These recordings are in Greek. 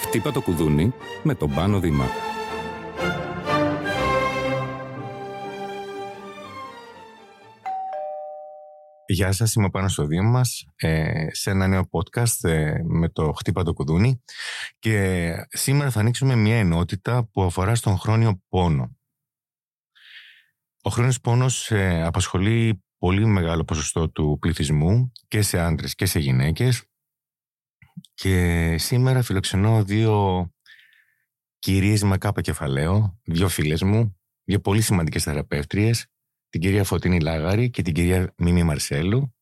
Χτύπα το κουδούνι με τον Πάνο Δήμα. Γεια σας, είμαι ο Πάνος στο Δήμα μας ε, σε ένα νέο podcast ε, με το «Χτύπα το κουδούνι» και σήμερα θα ανοίξουμε μια ενότητα που αφορά στον χρόνιο πόνο. Ο χρόνιος πόνος ε, απασχολεί πολύ μεγάλο ποσοστό του πληθυσμού και σε άντρες και σε γυναίκες και σήμερα φιλοξενώ δύο κυρίες με κάπα κεφαλαίο, δύο φίλες μου, δύο πολύ σημαντικές θεραπεύτριες, την κυρία Φωτίνη Λάγαρη και την κυρία Μίμη Μαρσέλου,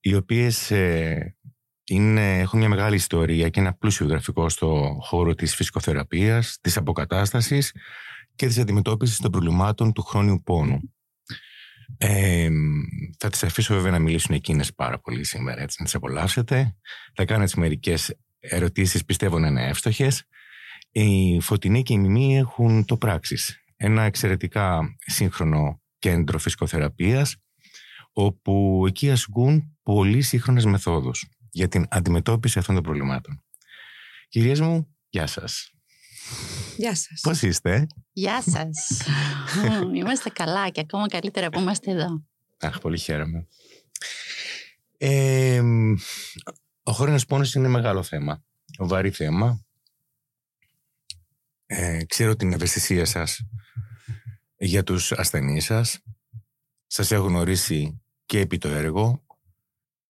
οι οποίες ε, είναι, έχουν μια μεγάλη ιστορία και ένα πλούσιο γραφικό στο χώρο της φυσικοθεραπείας, της αποκατάστασης και της αντιμετώπισης των προβλημάτων του χρόνιου πόνου. Ε, θα τις αφήσω βέβαια να μιλήσουν εκείνες πάρα πολύ σήμερα, έτσι να τις απολαύσετε. Θα κάνω έτσι μερικές ερωτήσεις, πιστεύω να είναι εύστοχες. Η Φωτεινή και η Μιμή έχουν το πράξεις. Ένα εξαιρετικά σύγχρονο κέντρο φυσικοθεραπείας, όπου εκεί ασκούν πολύ σύγχρονες μεθόδους για την αντιμετώπιση αυτών των προβλημάτων. Κυρίες μου, γεια σας. Γεια σας. Πώς είστε; Γεια σας. Είμαστε καλά και ακόμα καλύτερα που είμαστε εδώ. Αχ, πολύ χαίρομαι. Ε, ο χρόνος πόνος είναι μεγάλο θέμα. Βαρύ θέμα. Ε, ξέρω την ευαισθησία σας για τους ασθενείς σας. Σας έχω γνωρίσει και επί το έργο.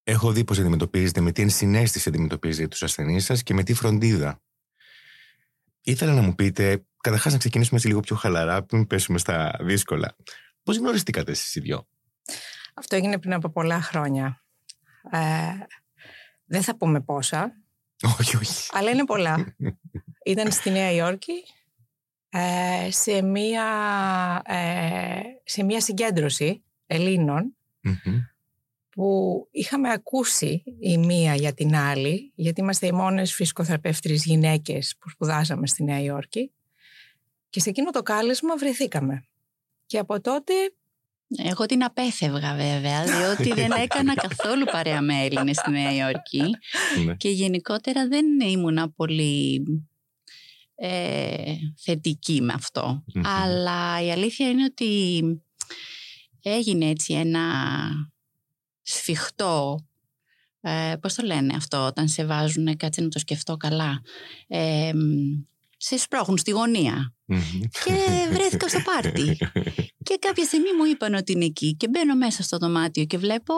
Έχω δει πώς αντιμετωπίζετε, με τι ενσυναίσθηση αντιμετωπίζετε τους ασθενείς σας και με τι φροντίδα Ήθελα να μου πείτε, καταρχάς να ξεκινήσουμε έτσι λίγο πιο χαλαρά, πριν πέσουμε στα δύσκολα. Πώς γνωριστήκατε εσείς οι δυο, Αυτό έγινε πριν από πολλά χρόνια. Ε, δεν θα πούμε πόσα. Όχι, όχι. Αλλά είναι πολλά. Ήταν στη Νέα Υόρκη ε, σε, μία, ε, σε μία συγκέντρωση που είχαμε ακούσει η μία για την άλλη, γιατί είμαστε οι μόνες φυσικοθεραπεύτριες γυναίκες που σπουδάσαμε στη Νέα Υόρκη και σε εκείνο το κάλεσμα βρεθήκαμε. Και από τότε... Εγώ την απέφευγα βέβαια, διότι δεν έκανα καθόλου παρέα με Έλληνες στη Νέα Υόρκη ναι. και γενικότερα δεν ήμουνα πολύ ε, θετική με αυτό. Αλλά η αλήθεια είναι ότι έγινε έτσι ένα σφιχτό ε, πώς το λένε αυτό όταν σε βάζουν κάτσε να το σκεφτώ καλά ε, σε σπρώχνουν στη γωνια και βρέθηκα στο πάρτι. Και κάποια στιγμή μου είπαν ότι είναι εκεί και μπαίνω μέσα στο δωμάτιο και βλέπω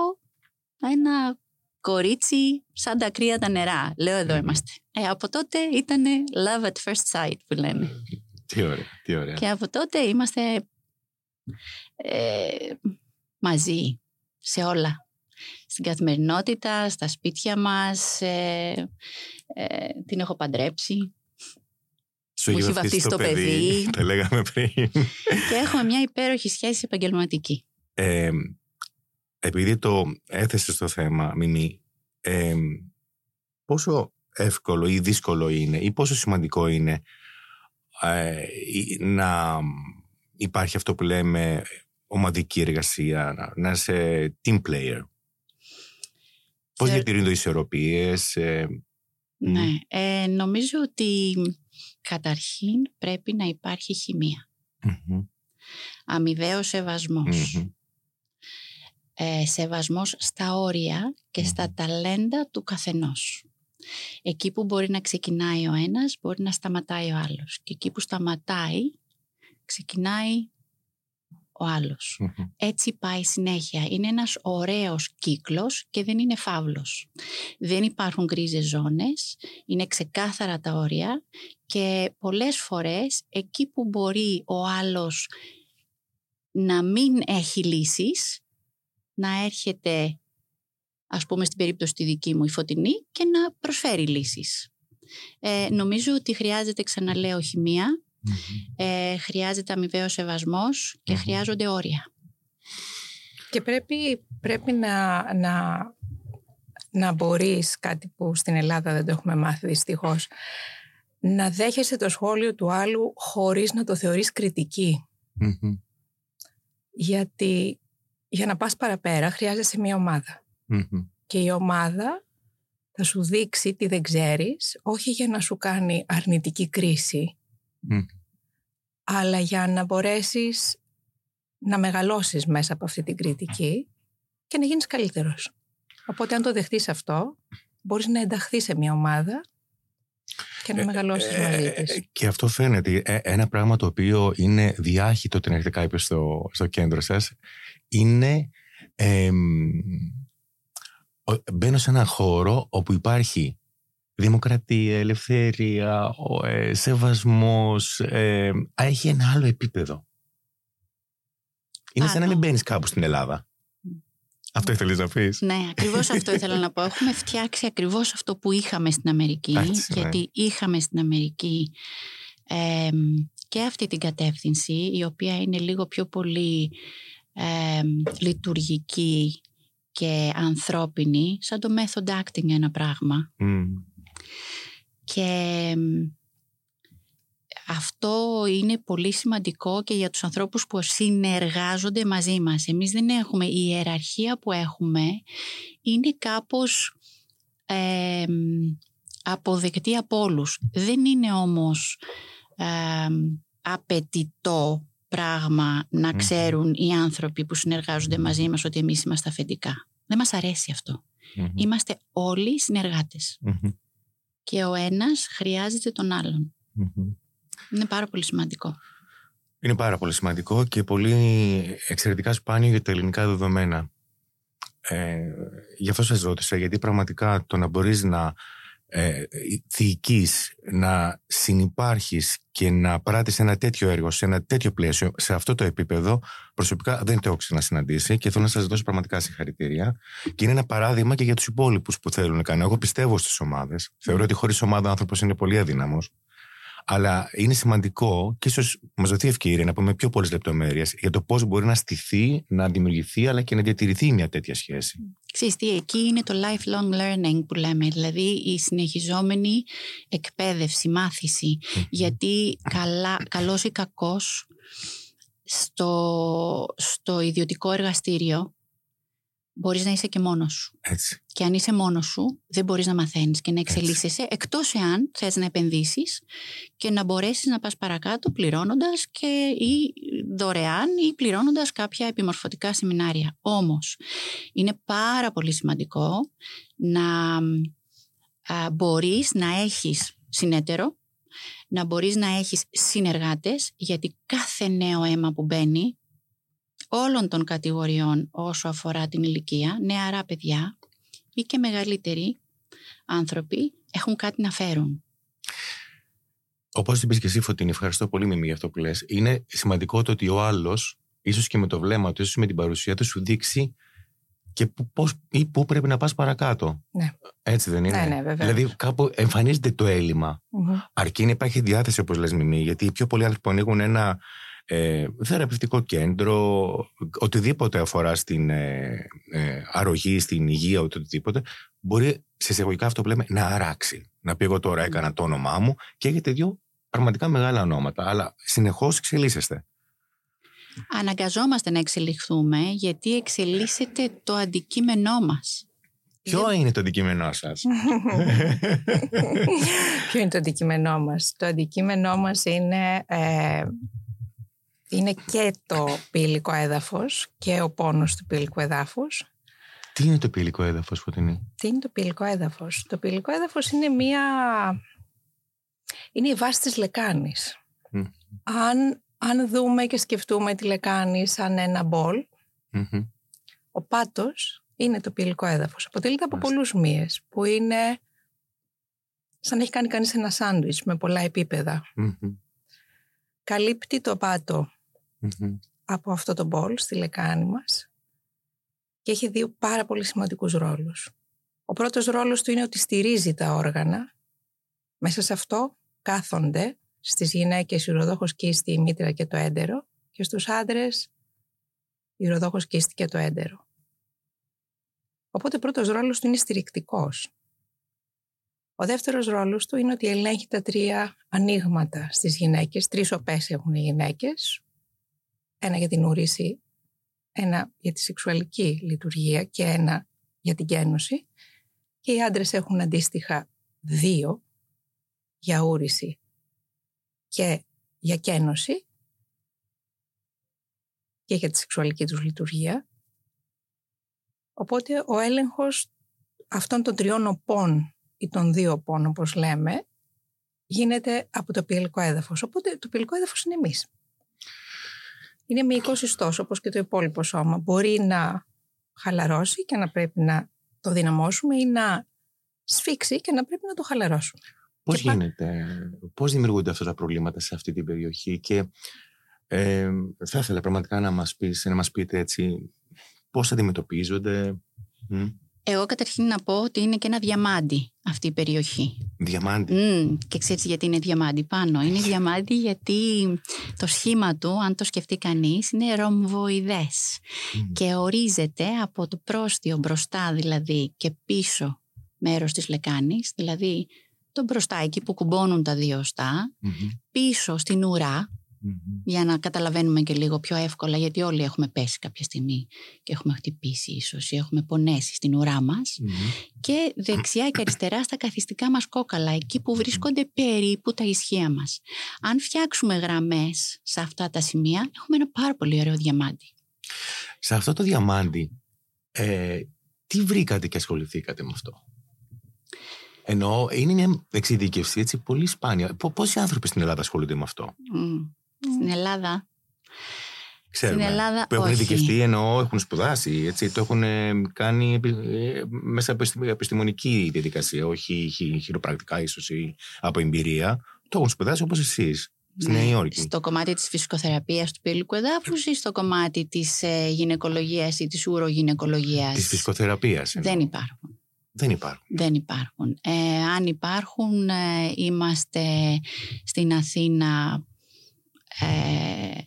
ένα κορίτσι σαν τα κρύα τα νερά. Λέω εδώ είμαστε ε, από τότε ήταν love at first sight που λένε. Τι ωραία, τι ωραία. και από τότε είμαστε ε, μαζί σε όλα στην καθημερινότητα, στα σπίτια μας, ε, ε, την έχω παντρέψει. Σου έχει βαφτίσει το παιδί, το λέγαμε πριν. Και έχουμε μια υπέροχη σχέση επαγγελματική. Ε, επειδή το έθεσε στο θέμα, Μιμή, ε, πόσο εύκολο ή δύσκολο είναι ή πόσο σημαντικό είναι ε, να υπάρχει αυτό που λέμε ομαδική εργασία, να είσαι team player; Πώς διατηρούνται οι ισορροπίες. Ε, ναι, ε, νομίζω ότι καταρχήν πρέπει να υπάρχει χημεία. Mm-hmm. Αμοιβαίος Ε, σεβασμός στα όρια και στα ταλέντα του καθενός. Εκεί που μπορεί να ξεκινάει ο ένας, μπορεί να σταματάει ο άλλος. Και εκεί που σταματάει, ξεκινάει ο αλλος Έτσι πάει συνέχεια. Είναι ένας ωραίος κύκλος και δεν είναι φαύλος. Δεν υπάρχουν γκρίζες ζώνες, είναι ξεκάθαρα τα όρια και πολλές φορές εκεί που μπορεί ο άλλος να μην έχει λύσεις, να έρχεται ας πούμε στην περίπτωση τη δική μου η φωτεινή και να προσφέρει λύσεις. Ε, νομίζω ότι χρειάζεται ξαναλέω χημεία ε, χρειάζεται αμοιβαίος σεβασμός και χρειάζονται όρια. Και πρέπει, πρέπει να, να, να μπορείς κάτι που στην Ελλάδα δεν το έχουμε μάθει δυστυχώς να δέχεσαι το σχόλιο του άλλου χωρίς να το θεωρείς Γιατί για να πας παραπέρα χρειάζεσαι μια ομάδα. Και η ομάδα θα σου δείξει τι δεν ξέρεις, όχι για να σου κάνει αρνητική κρίση, Μμ. Αλλά για να μπορέσεις να μεγαλώσεις μέσα από αυτή την κριτική και να γίνεις καλύτερος. Οπότε αν το δεχτείς αυτό, μπορείς να ενταχθείς σε μια ομάδα και να μεγαλώσεις μαζί Ε, της. ε, Και αυτό φαίνεται. Ε, Ένα πράγμα το οποίο είναι διάχυτο την έχετε κάποιο στο, στο κέντρο σας είναι εμ, ο- μπαίνω σε έναν χώρο όπου υπάρχει δημοκρατία, ελευθερία, ο, ε, σεβασμός, ε, α, έχει ένα άλλο επίπεδο. Είναι σαν να Άτομο. μην μπαίνεις κάπου στην Ελλάδα. Αυτό ήθελες να πεις; Ναι, ακριβώς αυτό ήθελα να πω. Έχουμε φτιάξει ακριβώς αυτό που είχαμε στην Αμερική. Εντάξει, ναι. γιατί είχαμε στην Αμερική εμ, και αυτή την κατεύθυνση, η οποία είναι λίγο πιο πολύ εμ, λειτουργική και ανθρώπινη, σαν το method acting ένα πράγμα. Μμ. Και εμ, αυτό είναι πολύ σημαντικό και για τους ανθρώπους που συνεργάζονται μαζί μας. Εμείς δεν έχουμε, η ιεραρχία που έχουμε είναι κάπως εμ, αποδεκτή από όλους. Δεν είναι όμως εμ, απαιτητό πράγμα να Μμμ. ξέρουν οι άνθρωποι που συνεργάζονται μαζί μας ότι εμείς είμαστε αφεντικά. Δεν μας αρέσει αυτό. Μμμ. Είμαστε όλοι συνεργάτες Μμμ. Και ο ένας χρειάζεται τον άλλον. Μμμ. Είναι πάρα πολύ σημαντικό. Είναι πάρα πολύ σημαντικό και πολύ εξαιρετικά σπάνιο για τα ελληνικά δεδομένα. Ε, γι' αυτό σας ρώτησα, γιατί πραγματικά το να μπορείς να ε, θυκείς, να συνυπάρχεις και να πράττεις ένα τέτοιο έργο σε ένα τέτοιο πλαίσιο, σε αυτό το επίπεδο, προσωπικά δεν το έχω ξανασυναντήσει και θέλω να σας δώσω πραγματικά συγχαρητήρια. Και είναι ένα παράδειγμα και για τους υπόλοιπους που θέλουν να κάνουν. Εγώ πιστεύω στις ομάδες. Θεωρώ ότι χωρίς ομάδα ο άνθρωπος είναι πολύ αδύναμος. Αλλά είναι σημαντικό και ίσως μας δοθεί ευκαιρία να πούμε πιο πολλές λεπτομέρειες για το πώς μπορεί να στηθεί, να δημιουργηθεί αλλά και να διατηρηθεί μια τέτοια σχέση. Ξέρεις τι, εκεί είναι το lifelong learning που λέμε, δηλαδή η συνεχιζόμενη εκπαίδευση, μάθηση. Γιατί καλά, καλός ή κακός στο, στο ιδιωτικό εργαστήριο μπορείς να είσαι και μόνος σου. Έτσι. Και αν είσαι μόνος σου, δεν μπορείς να μαθαίνεις και να εξελίσσεσαι, εκτός εάν θες να επενδύσεις και να μπορέσεις να πας παρακάτω πληρώνοντας και ή δωρεάν ή πληρώνοντας κάποια επιμορφωτικά σεμινάρια. Όμως, είναι πάρα πολύ σημαντικό να α, μπορείς να έχεις συνέτερο, να μπορείς να έχεις συνεργάτες, γιατί κάθε νέο αίμα που μπαίνει όλων των κατηγοριών όσο αφορά την ηλικία, νεαρά παιδιά ή και μεγαλύτεροι άνθρωποι έχουν κάτι να φέρουν. Όπως την πεις και εσύ, Φωτεινή, ευχαριστώ πολύ Μιμή για αυτό που λες. Είναι σημαντικό το ότι ο άλλος, ίσως και με το βλέμμα του, ίσως με την παρουσία του, σου δείξει και που, πώς, ή πού πρέπει να πας παρακάτω. Ναι. Έτσι δεν είναι; Ναι, ναι, βεβαίως. δηλαδή κάπου εμφανίζεται το έλλειμμα. Μμμ. Αρκεί να υπάρχει διάθεση, όπως λες Μιμή, γιατί οι πιο πολλοί άνθρωποι που ανοίγουν ένα ε, θεραπευτικό κέντρο, οτιδήποτε αφορά στην ε, ε, αρρωγή, στην υγεία, οτιδήποτε, μπορεί σε εισαγωγικά αυτό που λέμε να αράξει. Να πει εγώ τώρα έκανα το όνομά μου και έχετε δύο πραγματικά μεγάλα ονόματα, αλλά συνεχώς εξελίσσεστε. Αναγκαζόμαστε να εξελιχθούμε γιατί εξελίσσεται το αντικείμενό μας. Ποιο είναι το αντικείμενό σας, Ποιο είναι το αντικείμενό μας; Το αντικείμενό μας είναι, ε, είναι και το πύλικο έδαφος και ο πόνος του πύλικου εδάφους. Τι είναι το πυλικό έδαφος, Φωτεινή; Τι είναι το πύλικο έδαφος; Το πύλικο έδαφος είναι μία... Είναι η βάση της λεκάνης. Μμ. Αν, αν δούμε και σκεφτούμε τη λεκάνη σαν ένα μπολ, Μμμ. ο πάτος είναι το πύλικο έδαφος. Αποτελείται από Μάλιστα. πολλούς μύες, που είναι σαν να έχει κάνει κανείς ένα σάντουιτς με πολλά επίπεδα. Μμμ. Καλύπτει το πάτο Μμμ. από αυτό το μπολ στη λεκάνη μας και έχει δύο πάρα πολύ σημαντικούς ρόλους. Ο πρώτος ρόλος του είναι ότι στηρίζει τα όργανα. Μέσα σε αυτό κάθονται στις γυναίκες η ροδόχος κίστη, η μήτρα και το έντερο και στους άντρες η ροδόχος κίστη και το έντερο. Οπότε ο πρώτος ρόλος του είναι στηρικτικός. Ο δεύτερος ρόλος του είναι ότι ελέγχει τα τρία ανοίγματα στις γυναίκες. Τρεις οπές έχουν οι γυναίκες. Ένα για την ούρηση, ένα για τη σεξουαλική λειτουργία και ένα για την κένωση και οι άντρες έχουν αντίστοιχα δύο για ούρηση και για κένωση και για τη σεξουαλική τους λειτουργία. Οπότε ο έλεγχος αυτών των τριών οπών ή των δύο οπών όπως λέμε γίνεται από το πιελικό έδαφος. Οπότε το πιελικό έδαφος είναι εμείς. Είναι μυϊκός ιστός όπως και το υπόλοιπο σώμα. Μπορεί να χαλαρώσει και να πρέπει να το δυναμώσουμε ή να σφίξει και να πρέπει να το χαλαρώσουμε. Πώς Και πά- γίνεται, πώς δημιουργούνται αυτά τα προβλήματα σε αυτή την περιοχή και ε, θα ήθελα πραγματικά να μας, πεις, να μας πείτε έτσι πώς αντιμετωπίζονται μ, Εγώ καταρχήν να πω ότι είναι και ένα διαμάντι αυτή η περιοχή. διαμάντι. Μμμ, και ξέρεις γιατί είναι διαμάντι πάνω. Είναι διαμάντι γιατί το σχήμα του, αν το σκεφτεί κανείς, είναι ρομβοειδές. Μμ. Και ορίζεται από το πρόστιο μπροστά δηλαδή και πίσω μέρος της λεκάνης. Δηλαδή το μπροστά εκεί που κουμπώνουν τα δύο οστά. Μμμ, Πίσω στην ουρά, μμμ. για να καταλαβαίνουμε και λίγο πιο εύκολα, γιατί όλοι έχουμε πέσει κάποια στιγμή και έχουμε χτυπήσει ίσως ή έχουμε πονέσει στην ουρά μας. Μμμ. Και δεξιά και αριστερά στα καθιστικά μας κόκαλα, εκεί που βρίσκονται περίπου τα ισχύα μας. Αν φτιάξουμε γραμμές σε αυτά τα σημεία, έχουμε ένα πάρα πολύ ωραίο διαμάντι. Σε αυτό το διαμάντι, ε, τι βρήκατε και ασχοληθήκατε με αυτό; Ενώ είναι μια εξειδίκευση έτσι πολύ σπάνια. Πο- Πόσοι άνθρωποι στην Ελλάδα ασχολούνται με αυτό; Μμ. Στην Ελλάδα, Ξέρουμε. στην Ελλάδα που έχουν όχι. ειδικευτεί εννοώ έχουν σπουδάσει, έτσι, το έχουν ε, κάνει επι- ε, μέσα από επιστημ- επιστημονική διαδικασία, όχι χει- χειροπρακτικά ίσως ή από εμπειρία. Το έχουν σπουδάσει όπως εσείς, στη Ναι, Νέα Υόρκη. Στο κομμάτι της φυσικοθεραπείας του πύλικου εδάφους ή στο κομμάτι της ε, γυναικολογίας ή της ουρογυναικολογίας; Της φυσικοθεραπείας. εννοώ. Δεν υπάρχουν. Δεν υπάρχουν. Δεν υπάρχουν. Ε, αν υπάρχουν, ε, είμαστε στην Αθήνα ε,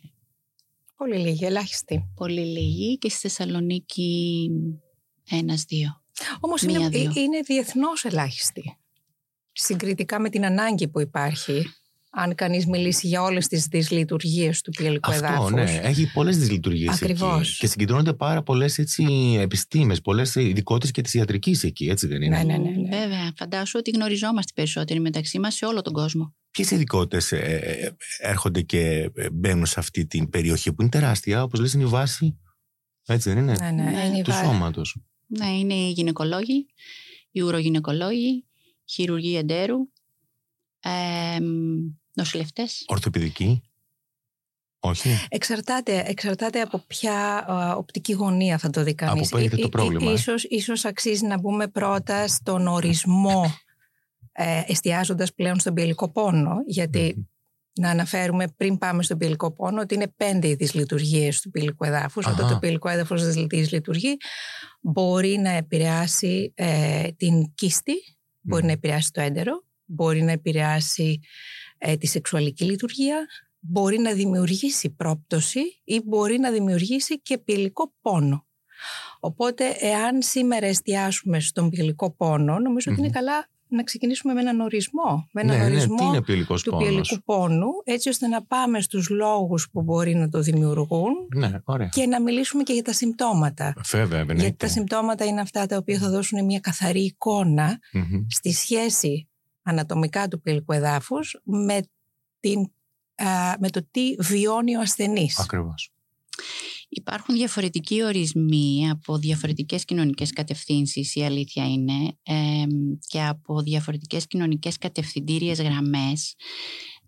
Πολύ λίγοι, ελάχιστοι. πολύ λίγοι και στη Θεσσαλονίκη ένας-δύο. Όμως είναι, Μία-δύο. ε, είναι διεθνώς ελάχιστοι. Συγκριτικά με την ανάγκη που υπάρχει, αν κανείς μιλήσει για όλες τις δυσλειτουργίες του πιελικού Αυτό, εδάφους. ναι. Έχει πολλές δυσλειτουργίες Ακριβώς. εκεί. Και συγκεντρώνονται πάρα πολλές έτσι, επιστήμες, πολλές ειδικότητες και της ιατρικής εκεί, έτσι δεν είναι; Ναι, ναι, ναι, ναι. Βέβαια, φαντάσου ότι γνωριζόμαστε περισσότεροι μεταξύ μας σε όλο τον κόσμο. Ποιες ειδικότητες ε, ε, έρχονται και ε, μπαίνουν σε αυτή την περιοχή που είναι τεράστια, όπως λες είναι η βάση, έτσι δεν είναι, Ναι, ναι, Ναι, είναι η του βάση. σώματος. Ναι, είναι οι γυναικολόγοι, οι ουρογυναικολόγοι, χειρουργοί εντέρου, ε, νοσηλευτές. Ορθοπηδική. Όχι. Εξαρτάται, εξαρτάται από ποια α, οπτική γωνία θα το δει κανείς. πού έχετε το Ή- ή- πρόβλημα, ε; Ίσως, ίσως αξίζει να μπούμε πρώτα στον ορισμό ε, εστιάζοντας πλέον στον πιελικό πόνο, γιατί να αναφέρουμε πριν πάμε στον πιελικό πόνο ότι είναι πέντε οι δυσλειτουργίες του πιελικού εδάφους. Αχα. Όταν το πιελικό έδαφος δυσλειτουργεί μπορεί να επηρεάσει ε, την κίστη, μπορεί Μμμ. να επηρεάσει το έντερο, μπορεί να επηρεάσει ε, τη σεξουαλική λειτουργία, μπορεί να δημιουργήσει πρόπτωση ή μπορεί να δημιουργήσει και πιελικό πόνο. Οπότε, εάν σήμερα εστιάσουμε στον πιελικό πόνο, νομίζω ότι είναι Μμμ. καλά να ξεκινήσουμε με έναν ορισμό. Με έναν Ναι, ναι, ορισμό τι είναι ποιηλικός του πόνος; πιελικού πόνου, έτσι ώστε να πάμε στους λόγους που μπορεί να το δημιουργούν Ναι, ωραία. και να μιλήσουμε και για τα συμπτώματα. Βέβαια, εννοείται. Γιατί τα συμπτώματα είναι αυτά τα οποία θα δώσουν μια καθαρή εικόνα Μμμ. στη σχέση ανατομικά του πυλικού εδάφους με, την, α, με το τι βιώνει ο ασθενής. Ακριβώς. Υπάρχουν διαφορετικοί ορισμοί από διαφορετικές κοινωνικές κατευθύνσεις, η αλήθεια είναι, εμ, και από διαφορετικές κοινωνικές κατευθυντήριες γραμμές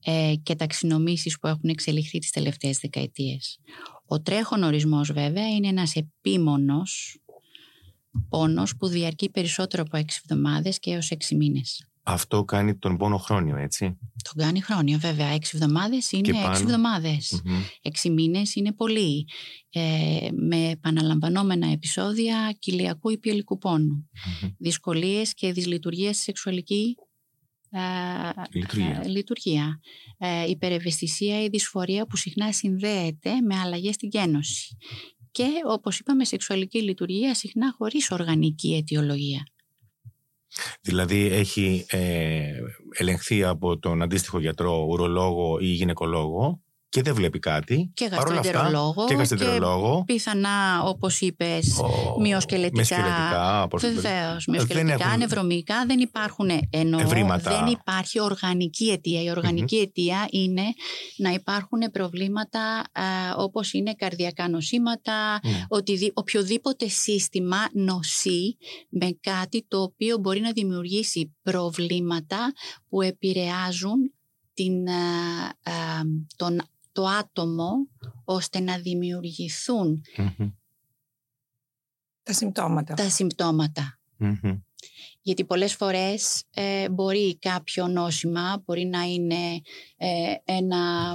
ε, και ταξινομήσεις που έχουν εξελιχθεί τις τελευταίες δεκαετίες. Ο τρέχον ορισμός βέβαια είναι ένας επίμονος πόνος που διαρκεί περισσότερο από έξι εβδομάδες και έως έξι μήνες. Αυτό κάνει τον πόνο χρόνιο, έτσι. Τον κάνει χρόνια βέβαια. Έξι εβδομάδες Και είναι πάνω. έξι εβδομάδες. Μμμ. Έξι μήνες είναι πολύ. Ε, με επαναλαμβανόμενα επεισόδια κοιλιακού ή πιελικού πόνου. Μμμ. Δυσκολίες και δυσλειτουργίες στη σεξουαλική ε, Λειτουργία. ε, λειτουργία. Ε, υπερευαισθησία ή δυσφορία που συχνά συνδέεται με αλλαγές στην γένωση. Και όπως είπαμε σεξουαλική λειτουργία συχνά χωρίς οργανική αιτιολογία. Δηλαδή έχει ε, ελεγχθεί από τον αντίστοιχο γιατρό, ουρολόγο ή γυναικολόγο και δεν βλέπει κάτι. Και Παρ' όλα αυτά, γαστροεντερολόγο. Και γαστροεντερολόγο. πιθανά, όπως είπες, ο- μειοσκελετικά. με σκελετικά, όπως Βεβαίως. Δεν Μειοσκελετικά, έχουν- νευρομυϊκά δεν υπάρχουν. Εννοώ Ευρήματα. δεν υπάρχει οργανική αιτία. Η οργανική αιτία είναι να υπάρχουν προβλήματα α, όπως είναι καρδιακά νοσήματα, Ναι. οτιδη- οποιοδήποτε σύστημα νοσεί με κάτι το οποίο μπορεί να δημιουργήσει προβλήματα που επηρεάζουν την, α, α, τον, το άτομο ώστε να δημιουργηθούν Μμμ. Τα συμπτώματα. τα συμπτώματα. Μμμ. Γιατί πολλές φορές ε, μπορεί κάποιο νόσημα, μπορεί να είναι ε, ένα,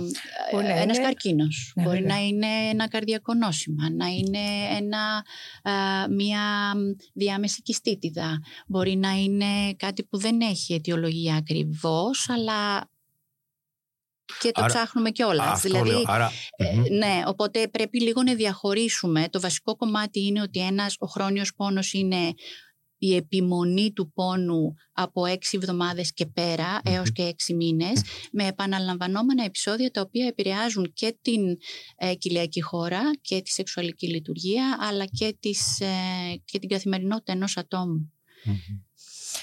Μπορεί να ε, ένας είναι- καρκίνος, Ναι, μπορεί βέβαια. να είναι ένα καρδιακό νόσημα, να είναι ένα, α, μια διάμεση κυστίτιδα, μπορεί να είναι κάτι που δεν έχει αιτιολογία ακριβώς, αλλά και το Άρα- ψάχνουμε κιόλας. Αυτό Δηλαδή, λέω. Άρα, ε, μμμ. ναι, οπότε πρέπει λίγο να διαχωρίσουμε. Το βασικό κομμάτι είναι ότι ένας, ο χρόνιος πόνος είναι η επιμονή του πόνου από έξι εβδομάδες και πέρα Μμμ. έως και έξι μήνες με επαναλαμβανόμενα επεισόδια τα οποία επηρεάζουν και την ε, κοιλιακή χώρα και τη σεξουαλική λειτουργία αλλά και, τις, ε, και την καθημερινότητα ενός ατόμου Μμμ.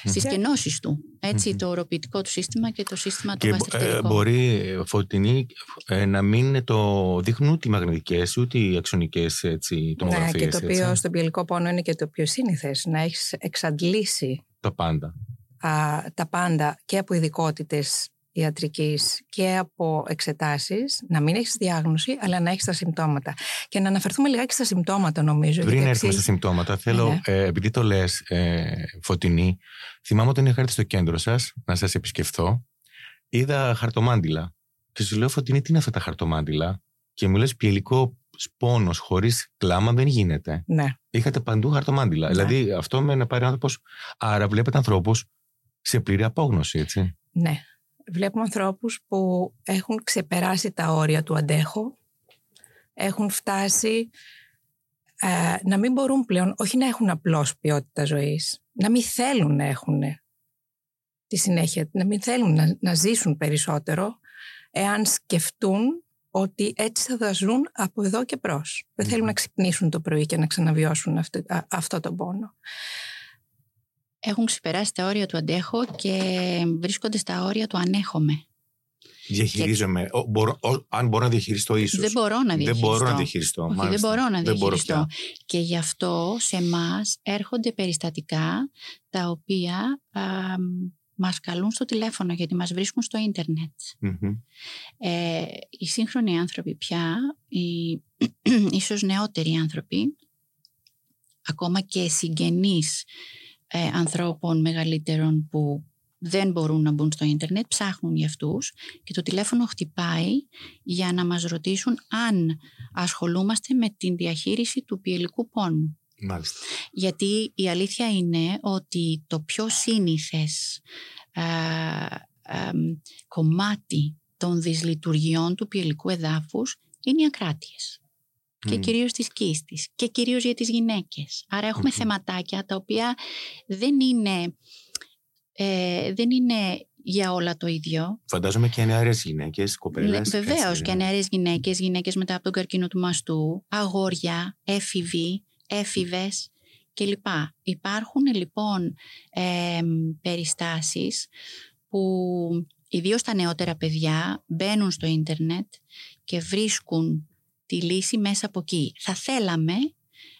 Στις Και- κενώσεις του. Έτσι, Μμμ. το οροποιητικό του σύστημα και το σύστημα το Και ε, γαστρεντερικό. μπορεί ε, φωτεινή ε, να μην το δείχνουν ούτε οι μαγνητικές ούτε οι αξονικές έτσι, Ναι, τομογραφίες. και το οποίο έτσι. στον πιελικό πόνο είναι και το πιο σύνηθες. Να έχεις εξαντλήσει Τα πάντα. α, τα πάντα και από ειδικότητες ιατρικής και από εξετάσεις, να μην έχεις διάγνωση, αλλά να έχεις τα συμπτώματα. Και να αναφερθούμε λιγάκι στα συμπτώματα, νομίζω. Πριν γιατί έρθουμε στα αξίζει- συμπτώματα, θέλω, Ναι. ε, επειδή το λες, ε, Φωτεινή, θυμάμαι όταν είχα έρθει στο κέντρο σας να σας επισκεφθώ, είδα χαρτομάντιλα. Και σου λέω, Φωτεινή, τι είναι αυτά τα χαρτομάντιλα; Και μου λες, πιελικό πόνο χωρίς κλάμα δεν γίνεται. Ναι, Είχατε παντού χαρτομάντιλα. Ναι. Δηλαδή, αυτό με να πάρει άνθρωπος. Άρα, βλέπετε ανθρώπους σε πλήρη απόγνωση, έτσι. ναι. Βλέπουμε ανθρώπους που έχουν ξεπεράσει τα όρια του αντέχω, έχουν φτάσει ε, να μην μπορούν πλέον, όχι να έχουν απλώς ποιότητα ζωής, να μην θέλουν να έχουν τη συνέχεια, να μην θέλουν να, να ζήσουν περισσότερο, εάν σκεφτούν ότι έτσι θα τα ζουν από εδώ και μπρος. Δεν θέλουν να ξυπνήσουν το πρωί και να ξαναβιώσουν αυτό, α- αυτό το πόνο. Έχουν ξεπεράσει τα όρια του αντέχω και βρίσκονται στα όρια του ανέχομαι. Διαχειρίζομαι. Ο, μπορώ, ο- αν μπορώ να διαχειριστώ, ίσως. Δεν μπορώ να Δεν διαχειριστώ. μπορώ να διαχειριστώ. Όχι, δεν μάλιστα. μπορώ να Δεν μπορώ διαχειριστώ. πια. και γι' αυτό σε εμάς έρχονται περιστατικά τα οποία α, μας καλούν στο τηλέφωνο γιατί μας βρίσκουν στο ίντερνετ. Μμμ. Ε, οι σύγχρονοι άνθρωποι πια, οι ίσως νεότεροι άνθρωποι, ακόμα και συγγενείς ε, ανθρώπων μεγαλύτερων που δεν μπορούν να μπουν στο ίντερνετ, ψάχνουν για αυτούς και το τηλέφωνο χτυπάει για να μας ρωτήσουν αν ασχολούμαστε με την διαχείριση του πιελικού πόνου. Μάλιστα. Γιατί η αλήθεια είναι ότι το πιο σύνηθες α, αμ, κομμάτι των δυσλειτουργιών του πιελικού εδάφους είναι οι ακράτειες. Και Μμ. κυρίως της κίστης. Και κυρίως για τις γυναίκες. Άρα έχουμε Μμμ. θεματάκια τα οποία δεν είναι, ε, δεν είναι για όλα το ίδιο. Φαντάζομαι και νεαρές γυναίκες, κοπέλες. Ναι, Βεβαίως και νεαρές γυναίκες, γυναίκες μετά από τον καρκίνο του μαστού, αγόρια, έφηβοι, έφηβες κλπ. Υπάρχουν λοιπόν ε, περιστάσεις που ιδίως τα νεότερα παιδιά μπαίνουν στο ίντερνετ και βρίσκουν τη λύση μέσα από εκεί. Θα θέλαμε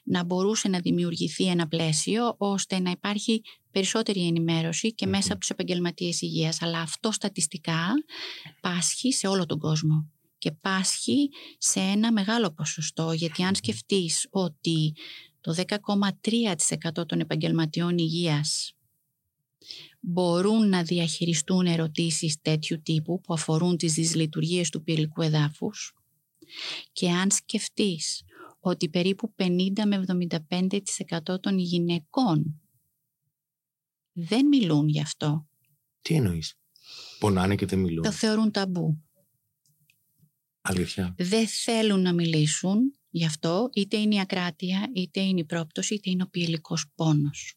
να μπορούσε να δημιουργηθεί ένα πλαίσιο ώστε να υπάρχει περισσότερη ενημέρωση και μέσα Μμμ. από τους επαγγελματίες υγείας. Αλλά αυτό στατιστικά πάσχει σε όλο τον κόσμο και πάσχει σε ένα μεγάλο ποσοστό γιατί αν σκεφτείς ότι το 10,3% των επαγγελματιών υγείας μπορούν να διαχειριστούν ερωτήσεις τέτοιου τύπου που αφορούν τις δυσλειτουργίες του πυρηλικού εδάφους και αν σκεφτείς ότι περίπου 50 με 75% των γυναικών δεν μιλούν γι' αυτό, Τι εννοείς; Πονάνε και δεν μιλούν. το θεωρούν ταμπού. Αλήθεια. δεν θέλουν να μιλήσουν γι' αυτό, είτε είναι η ακράτεια, είτε είναι η πρόπτωση, είτε είναι ο πιελικός πόνος.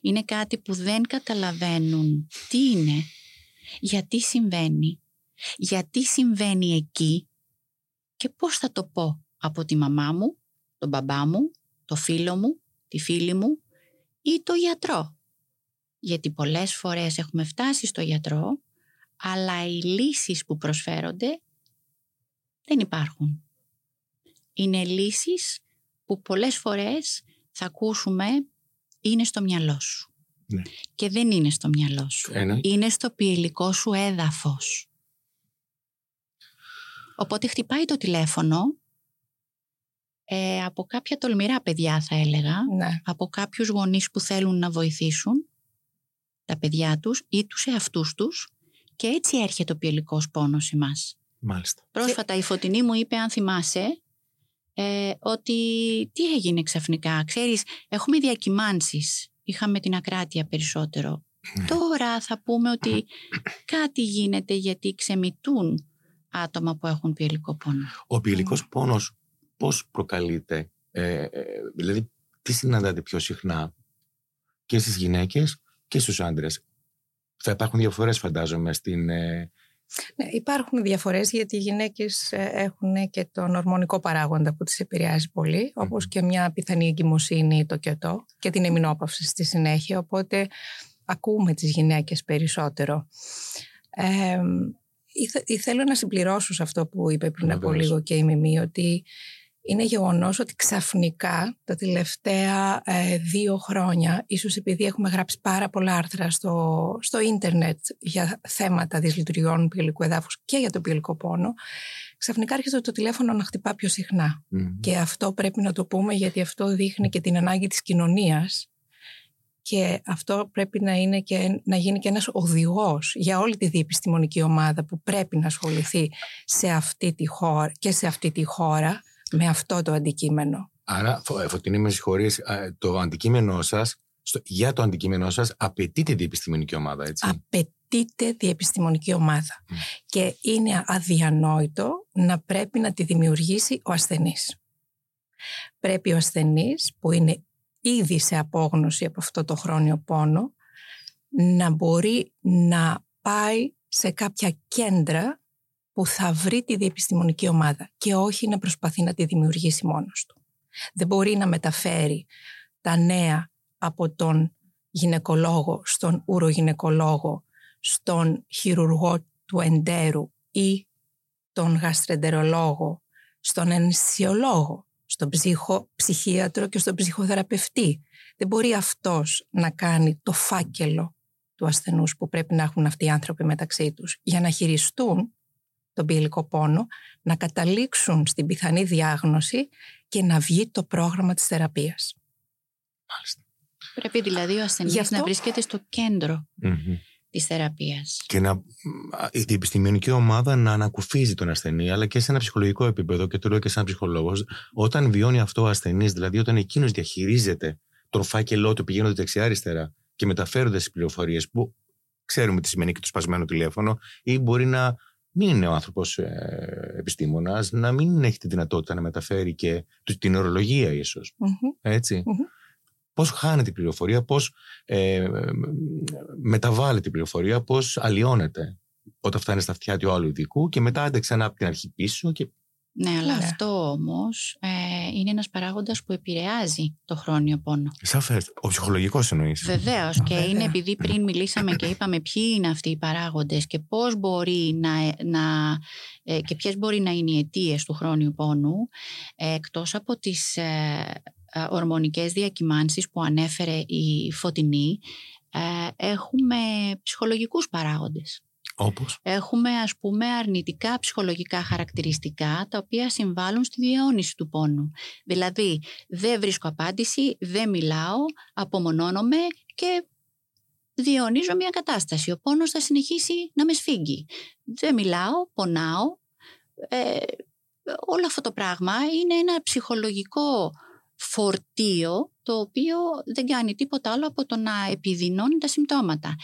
Είναι κάτι που δεν καταλαβαίνουν τι είναι, γιατί συμβαίνει, γιατί συμβαίνει εκεί και πώς θα το πω από τη μαμά μου, τον μπαμπά μου, το φίλο μου, τη φίλη μου ή το γιατρό. Γιατί πολλές φορές έχουμε φτάσει στο γιατρό, αλλά οι λύσεις που προσφέρονται δεν υπάρχουν. Είναι λύσεις που πολλές φορές θα ακούσουμε είναι στο μυαλό σου. Ναι. Και δεν είναι στο μυαλό σου. Ένα. Είναι στο ποιηλικό σου έδαφος. Οπότε χτυπάει το τηλέφωνο ε, από κάποια τολμηρά παιδιά θα έλεγα, Ναι. από κάποιους γονείς που θέλουν να βοηθήσουν τα παιδιά τους ή τους εαυτούς τους και έτσι έρχεται ο ποιηλικός πόνος σε μας. Μάλιστα. Πρόσφατα η Φωτεινή μου είπε αν θυμάσαι ε, ότι τι έγινε ξαφνικά. Ξέρεις, έχουμε διακυμάνσεις. Είχαμε την ακράτεια περισσότερο. Ναι. Τώρα θα πούμε ότι κάτι γίνεται γιατί ξεμητούν άτομα που έχουν ποιηλικό πόνο. Ο ποιηλικός πόνος πώς προκαλείται, ε, ε, δηλαδή τι συναντάτε πιο συχνά και στις γυναίκες και στους άντρες; Θα υπάρχουν διαφορές φαντάζομαι στην... ε, Ναι, υπάρχουν διαφορές γιατί οι γυναίκες ε, έχουν και τον ορμονικό παράγοντα που τις επηρεάζει πολύ, όπως και μια πιθανή εγκυμοσύνη ή το κιωτό και την εμεινόπαυση στη συνέχεια, οπότε ακούμε τις γυναίκες περισσότερο. Ε, ήθε- θέλω να συμπληρώσω σε αυτό που είπε πριν από Βεβαίως. λίγο και η Μιμή, ότι είναι γεγονός ότι ξαφνικά τα τελευταία ε, δύο χρόνια, ίσως επειδή έχουμε γράψει πάρα πολλά άρθρα στο, στο ίντερνετ για θέματα δυσλειτουργιών ποιηλικού εδάφους και για τον ποιηλικό πόνο, ξαφνικά άρχισε το τηλέφωνο να χτυπά πιο συχνά. μ, Και αυτό πρέπει να το πούμε γιατί αυτό δείχνει και την ανάγκη της κοινωνίας και αυτό πρέπει να, είναι και, να γίνει και ένας οδηγός για όλη τη διεπιστημονική ομάδα που πρέπει να ασχοληθεί σε αυτή τη χώρα και σε αυτή τη χώρα με αυτό το αντικείμενο. Άρα, Φω- ε, Φωτεινή, με συγχωρείς, ε, το αντικείμενό σας, στο, για το αντικείμενό σας απαιτείται διεπιστημονική ομάδα, έτσι; Απαιτείται διεπιστημονική ομάδα Μμ. και είναι αδιανόητο να πρέπει να τη δημιουργήσει ο ασθενής. Πρέπει ο ασθενής που είναι ήδη σε απόγνωση από αυτό το χρόνιο πόνο να μπορεί να πάει σε κάποια κέντρα που θα βρει τη διεπιστημονική ομάδα και όχι να προσπαθεί να τη δημιουργήσει μόνος του. Δεν μπορεί να μεταφέρει τα νέα από τον γυναικολόγο στον ουρογυναικολόγο, στον χειρουργό του εντέρου ή τον γαστρεντερολόγο, στον ενσιολόγο, στον ψυχο, ψυχίατρο και στον ψυχοθεραπευτή. Δεν μπορεί αυτός να κάνει το φάκελο του ασθενούς που πρέπει να έχουν αυτοί οι άνθρωποι μεταξύ τους για να χειριστούν τον ποιηλικό πόνο, να καταλήξουν στην πιθανή διάγνωση και να βγει το πρόγραμμα της θεραπείας. Μάλιστα. Πρέπει δηλαδή ο ασθενής Γι' αυτό- να βρίσκεται στο κέντρο Μμμ. Της θεραπείας. Και να, μ, η διεπιστημονική ομάδα να ανακουφίζει τον ασθενή, αλλά και σε ένα ψυχολογικό επίπεδο, και το λέω και σαν ψυχολόγος, όταν βιώνει αυτό ο ασθενής, δηλαδή όταν εκείνος διαχειρίζεται τον φάκελό του πηγαίνοντας δεξιά-αριστερά και μεταφέρονται τι πληροφορίες που ξέρουμε τι σημαίνει και το σπασμένο τηλέφωνο, ή μπορεί να μην είναι ο άνθρωπος ε, επιστήμονας, να μην έχει τη δυνατότητα να μεταφέρει και του- την ορολογία, ίσως. Μμμ. Έτσι. Μμμ. Πώς χάνεται η πληροφορία, πώς ε, μεταβάλλεται η πληροφορία, πώς αλλοιώνεται όταν φτάνει στα αυτιά του άλλου ειδικού και μετά άντε ξανά από την αρχή πίσω και Ναι, αλλά Ωραία. αυτό όμως ε, είναι ένας παράγοντας που επηρεάζει το χρόνιο πόνο. σαφές, ο ψυχολογικός εννοείς. Βεβαίως. Και Βέβαια. είναι επειδή πριν μιλήσαμε και είπαμε ποιοι είναι αυτοί οι παράγοντες και πώς μπορεί να. να ε, και ποιες μπορεί να είναι οι αιτίες του χρόνιου πόνου, ε, εκτός από τις ε, ε, ορμονικές διακυμάνσεις που ανέφερε η Φωτεινή, ε, έχουμε ψυχολογικούς παράγοντες. Όπως; Έχουμε ας πούμε αρνητικά ψυχολογικά χαρακτηριστικά τα οποία συμβάλλουν στη διαιώνιση του πόνου. Δηλαδή δεν βρίσκω απάντηση, δεν μιλάω, απομονώνομαι και διαιωνίζω μια κατάσταση. Ο πόνος θα συνεχίσει να με σφίγγει. Δεν μιλάω, πονάω. Ε, όλο αυτό το πράγμα είναι ένα ψυχολογικό φορτίο το οποίο δεν κάνει τίποτα άλλο από το να επιδεινώνει τα συμπτώματα.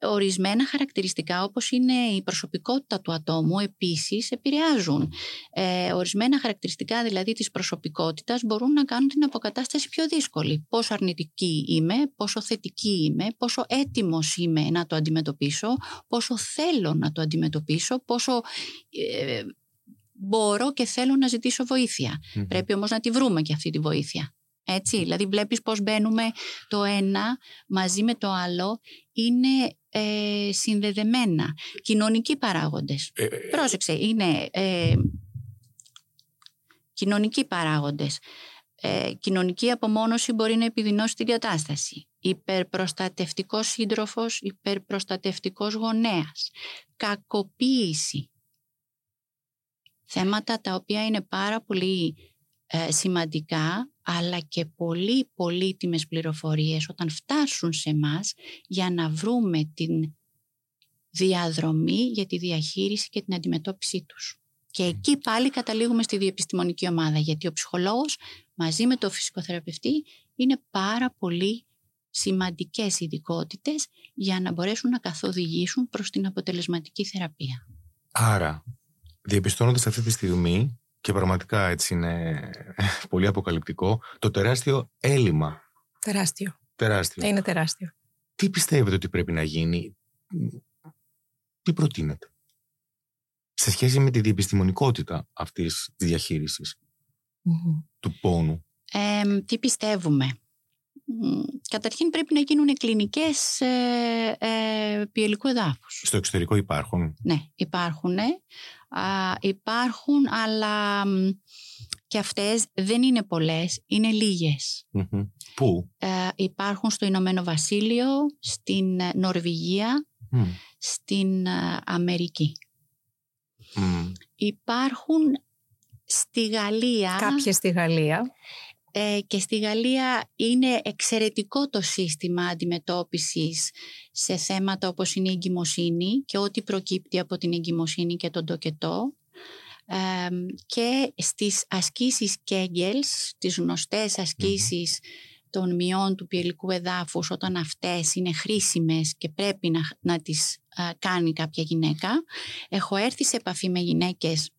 Ορισμένα χαρακτηριστικά όπως είναι η προσωπικότητα του ατόμου επίσης επηρεάζουν. Ε, ορισμένα χαρακτηριστικά δηλαδή της προσωπικότητας μπορούν να κάνουν την αποκατάσταση πιο δύσκολη. Πόσο αρνητική είμαι, πόσο θετική είμαι, πόσο έτοιμος είμαι να το αντιμετωπίσω, πόσο θέλω να το αντιμετωπίσω, πόσο ε, μπορώ και θέλω να ζητήσω βοήθεια. Μμμ. Πρέπει όμως να τη βρούμε και αυτή τη βοήθεια. Έτσι, δηλαδή βλέπεις πώς μπαίνουμε το ένα μαζί με το άλλο είναι ε, συνδεδεμένα. Κοινωνικοί παράγοντες. Ε, ε, Πρόσεξε, είναι ε, κοινωνικοί παράγοντες. Ε, κοινωνική απομόνωση μπορεί να επιδεινώσει την κατάσταση. Υπερπροστατευτικός σύντροφος, υπερπροστατευτικός γονέας. Κακοποίηση. Θέματα τα οποία είναι πάρα πολύ ε, σημαντικά αλλά και πολύ πολύτιμες πληροφορίες όταν φτάσουν σε μας για να βρούμε την διαδρομή για τη διαχείριση και την αντιμετώπιση τους. Και εκεί πάλι καταλήγουμε στη διεπιστημονική ομάδα, γιατί ο ψυχολόγος μαζί με το φυσικοθεραπευτή είναι πάρα πολύ σημαντικές ειδικότητες για να μπορέσουν να καθοδηγήσουν προς την αποτελεσματική θεραπεία. Άρα, διαπιστώνοντας αυτή τη στιγμή, και πραγματικά έτσι είναι πολύ αποκαλυπτικό, το τεράστιο έλλειμμα. Τεράστιο. Τεράστιο. Είναι τεράστιο. Τι πιστεύετε ότι πρέπει να γίνει, τι προτείνετε, σε σχέση με τη διεπιστημονικότητα αυτής της διαχείρισης Μμμ. του πόνου; Ε, τι πιστεύουμε; Μ, Καταρχήν πρέπει να γίνουν κλινικές ε, ε, πιελικού εδάφους. Στο εξωτερικό υπάρχουν. Ναι, υπάρχουν. Υπάρχουν, αλλά μ, και αυτές δεν είναι πολλές, είναι λίγες. Μμμ. Πού; Ε, υπάρχουν στο Ηνωμένο Βασίλειο, στην ε, Νορβηγία, Μμ. στην ε, Αμερική. Μμ. Υπάρχουν στη Γαλλία Κάποιες στη Γαλλία. Ε, και στη Γαλλία είναι εξαιρετικό το σύστημα αντιμετώπισης σε θέματα όπως είναι η εγκυμοσύνη και ό,τι προκύπτει από την εγκυμοσύνη και τον τοκετό. Ε, και στις ασκήσεις Kegels, τις γνωστές ασκήσεις των μειών του πιελικού εδάφους όταν αυτές είναι χρήσιμες και πρέπει να, να τις α, κάνει κάποια γυναίκα. Έχω έρθει σε επαφή με γυναίκες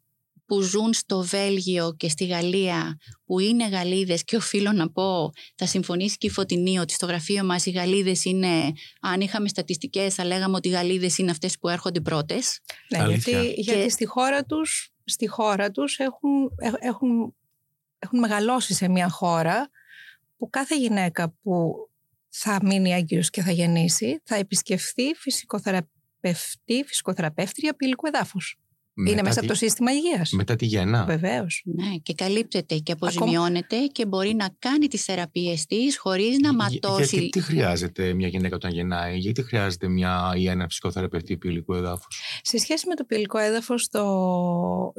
που ζουν στο Βέλγιο και στη Γαλλία που είναι Γαλλίδες και οφείλω να πω θα συμφωνήσει και η Φωτεινή ότι στο γραφείο μας οι Γαλλίδες είναι αν είχαμε στατιστικές θα λέγαμε ότι οι Γαλλίδες είναι αυτές που έρχονται πρώτες Ναι, Αλήθεια. γιατί, γιατί Και- στη χώρα τους, στη χώρα τους έχουν, έ- έχουν, έχουν μεγαλώσει σε μια χώρα που κάθε γυναίκα που θα μείνει έγκυος και θα γεννήσει θα επισκεφθεί φυσικοθεραπευτή, φυσικοθεραπεύτρια πυλικού εδάφους. Είναι Μετά μέσα τη- από το σύστημα υγείας. Μετά τη γεννά. Βεβαίως. ναι, και καλύπτεται και Ακόμα- αποζημιώνεται και μπορεί να κάνει τις θεραπείες της χωρίς να Γι- ματώσει Γιατί τι χρειάζεται μια γυναίκα όταν γεννάει, γιατί χρειάζεται μια ή ένα ψυχοθεραπευτή ποιηλικού εδάφου. Σε σχέση με το πυλικό έδαφος, το,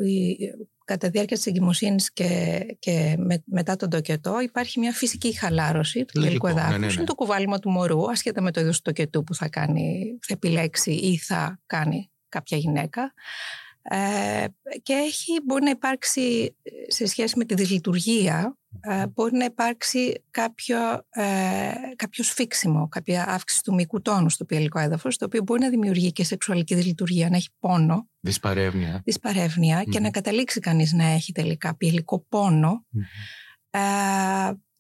η, κατά τη διάρκεια της εγκυμοσύνης και, και με- μετά τον τοκετό υπάρχει μια φυσική χαλάρωση του Λογικό, πυλικού ναι, εδάφους. ναι, ναι. Είναι το κουβάλιμα του μωρού, ασχετά με το είδος του τοκετού που θα, κάνει, θα επιλέξει ή θα κάνει κάποια γυναίκα. Ε, και έχει, μπορεί να υπάρξει ε, σε σχέση με τη δυσλειτουργία ε, μπορεί να υπάρξει κάποιο, ε, κάποιο σφίξιμο, κάποια αύξηση του μυϊκού τόνου στο πιελικό έδαφος, το οποίο μπορεί να δημιουργεί και σεξουαλική δυσλειτουργία, να έχει πόνο, Δυσπαρεύνοια. δυσπαρεύνοια και Μμμ. να καταλήξει κανείς να έχει τελικά πιελικό πόνο. Ε,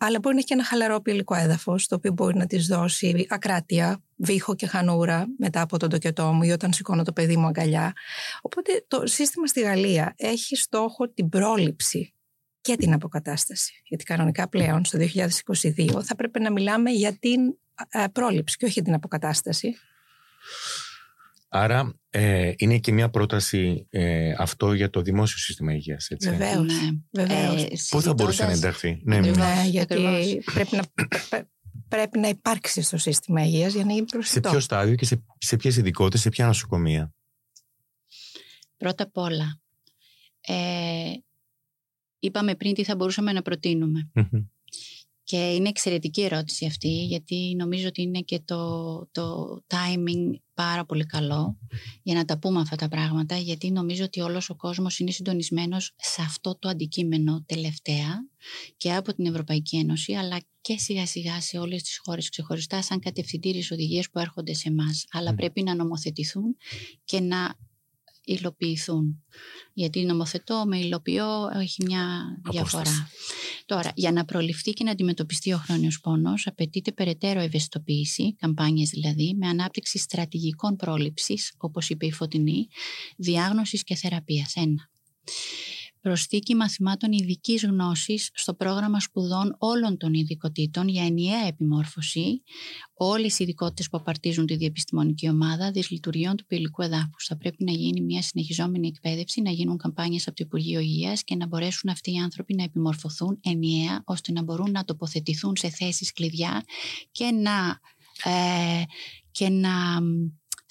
αλλά μπορεί να έχει και ένα χαλαρό πιελικό έδαφος, το οποίο μπορεί να της δώσει ακράτεια, βήχο και χανούρα μετά από τον τοκετό μου ή όταν σηκώνω το παιδί μου αγκαλιά. Οπότε το σύστημα στη Γαλλία έχει στόχο την πρόληψη και την αποκατάσταση. Γιατί κανονικά πλέον στο 2022 θα πρέπει να μιλάμε για την ε, πρόληψη και όχι την αποκατάσταση. Άρα ε, είναι και μια πρόταση ε, αυτό για το δημόσιο σύστημα υγείας, έτσι. Βεβαίως. Ναι. Βεβαίως. Ε, Πού θα μπορούσε να συζητώντας- ενταχθεί; Ναι, Ακριβώς. ναι. Ναι, γιατί ακριβώς. πρέπει να, πρέ- πρέπει να υπάρξει στο σύστημα υγείας για να γίνει Σε προσιτό. ποιο στάδιο και σε, σε ποιες ειδικότητες, σε ποια νοσοκομεία; Πρώτα απ' όλα, ε, είπαμε πριν τι θα μπορούσαμε να προτείνουμε. Μμμ. Και είναι εξαιρετική ερώτηση αυτή, γιατί νομίζω ότι είναι και το, το timing πάρα πολύ καλό για να τα πούμε αυτά τα πράγματα, γιατί νομίζω ότι όλος ο κόσμος είναι συντονισμένος σε αυτό το αντικείμενο τελευταία και από την Ευρωπαϊκή Ένωση, αλλά και σιγά σιγά σε όλες τις χώρες ξεχωριστά σαν κατευθυντήριες οδηγίες που έρχονται σε εμάς. Αλλά Μμ. πρέπει να νομοθετηθούν και να υλοποιηθούν. Γιατί νομοθετώ με υλοποιώ έχει μια διαφορά. Απόσταση. Τώρα, για να προληφθεί και να αντιμετωπιστεί ο χρόνιος πόνος, απαιτείται περαιτέρω ευαισθητοποίηση, καμπάνιες δηλαδή, με ανάπτυξη στρατηγικών πρόληψης, όπως είπε η Φωτεινή, διάγνωσης και θεραπείας. Ένα. Προσθήκη μαθημάτων ειδικής γνώσης στο πρόγραμμα σπουδών όλων των ειδικοτήτων για ενιαία επιμόρφωση. Όλες οι ειδικότητες που απαρτίζουν τη διεπιστημονική ομάδα δυσλειτουργιών του πυλικού εδάφους. Θα πρέπει να γίνει μια συνεχιζόμενη εκπαίδευση, να γίνουν καμπάνιες από το Υπουργείο Υγείας και να μπορέσουν αυτοί οι άνθρωποι να επιμορφωθούν ενιαία ώστε να μπορούν να τοποθετηθούν σε θέσεις κλειδιά και να, ε, και να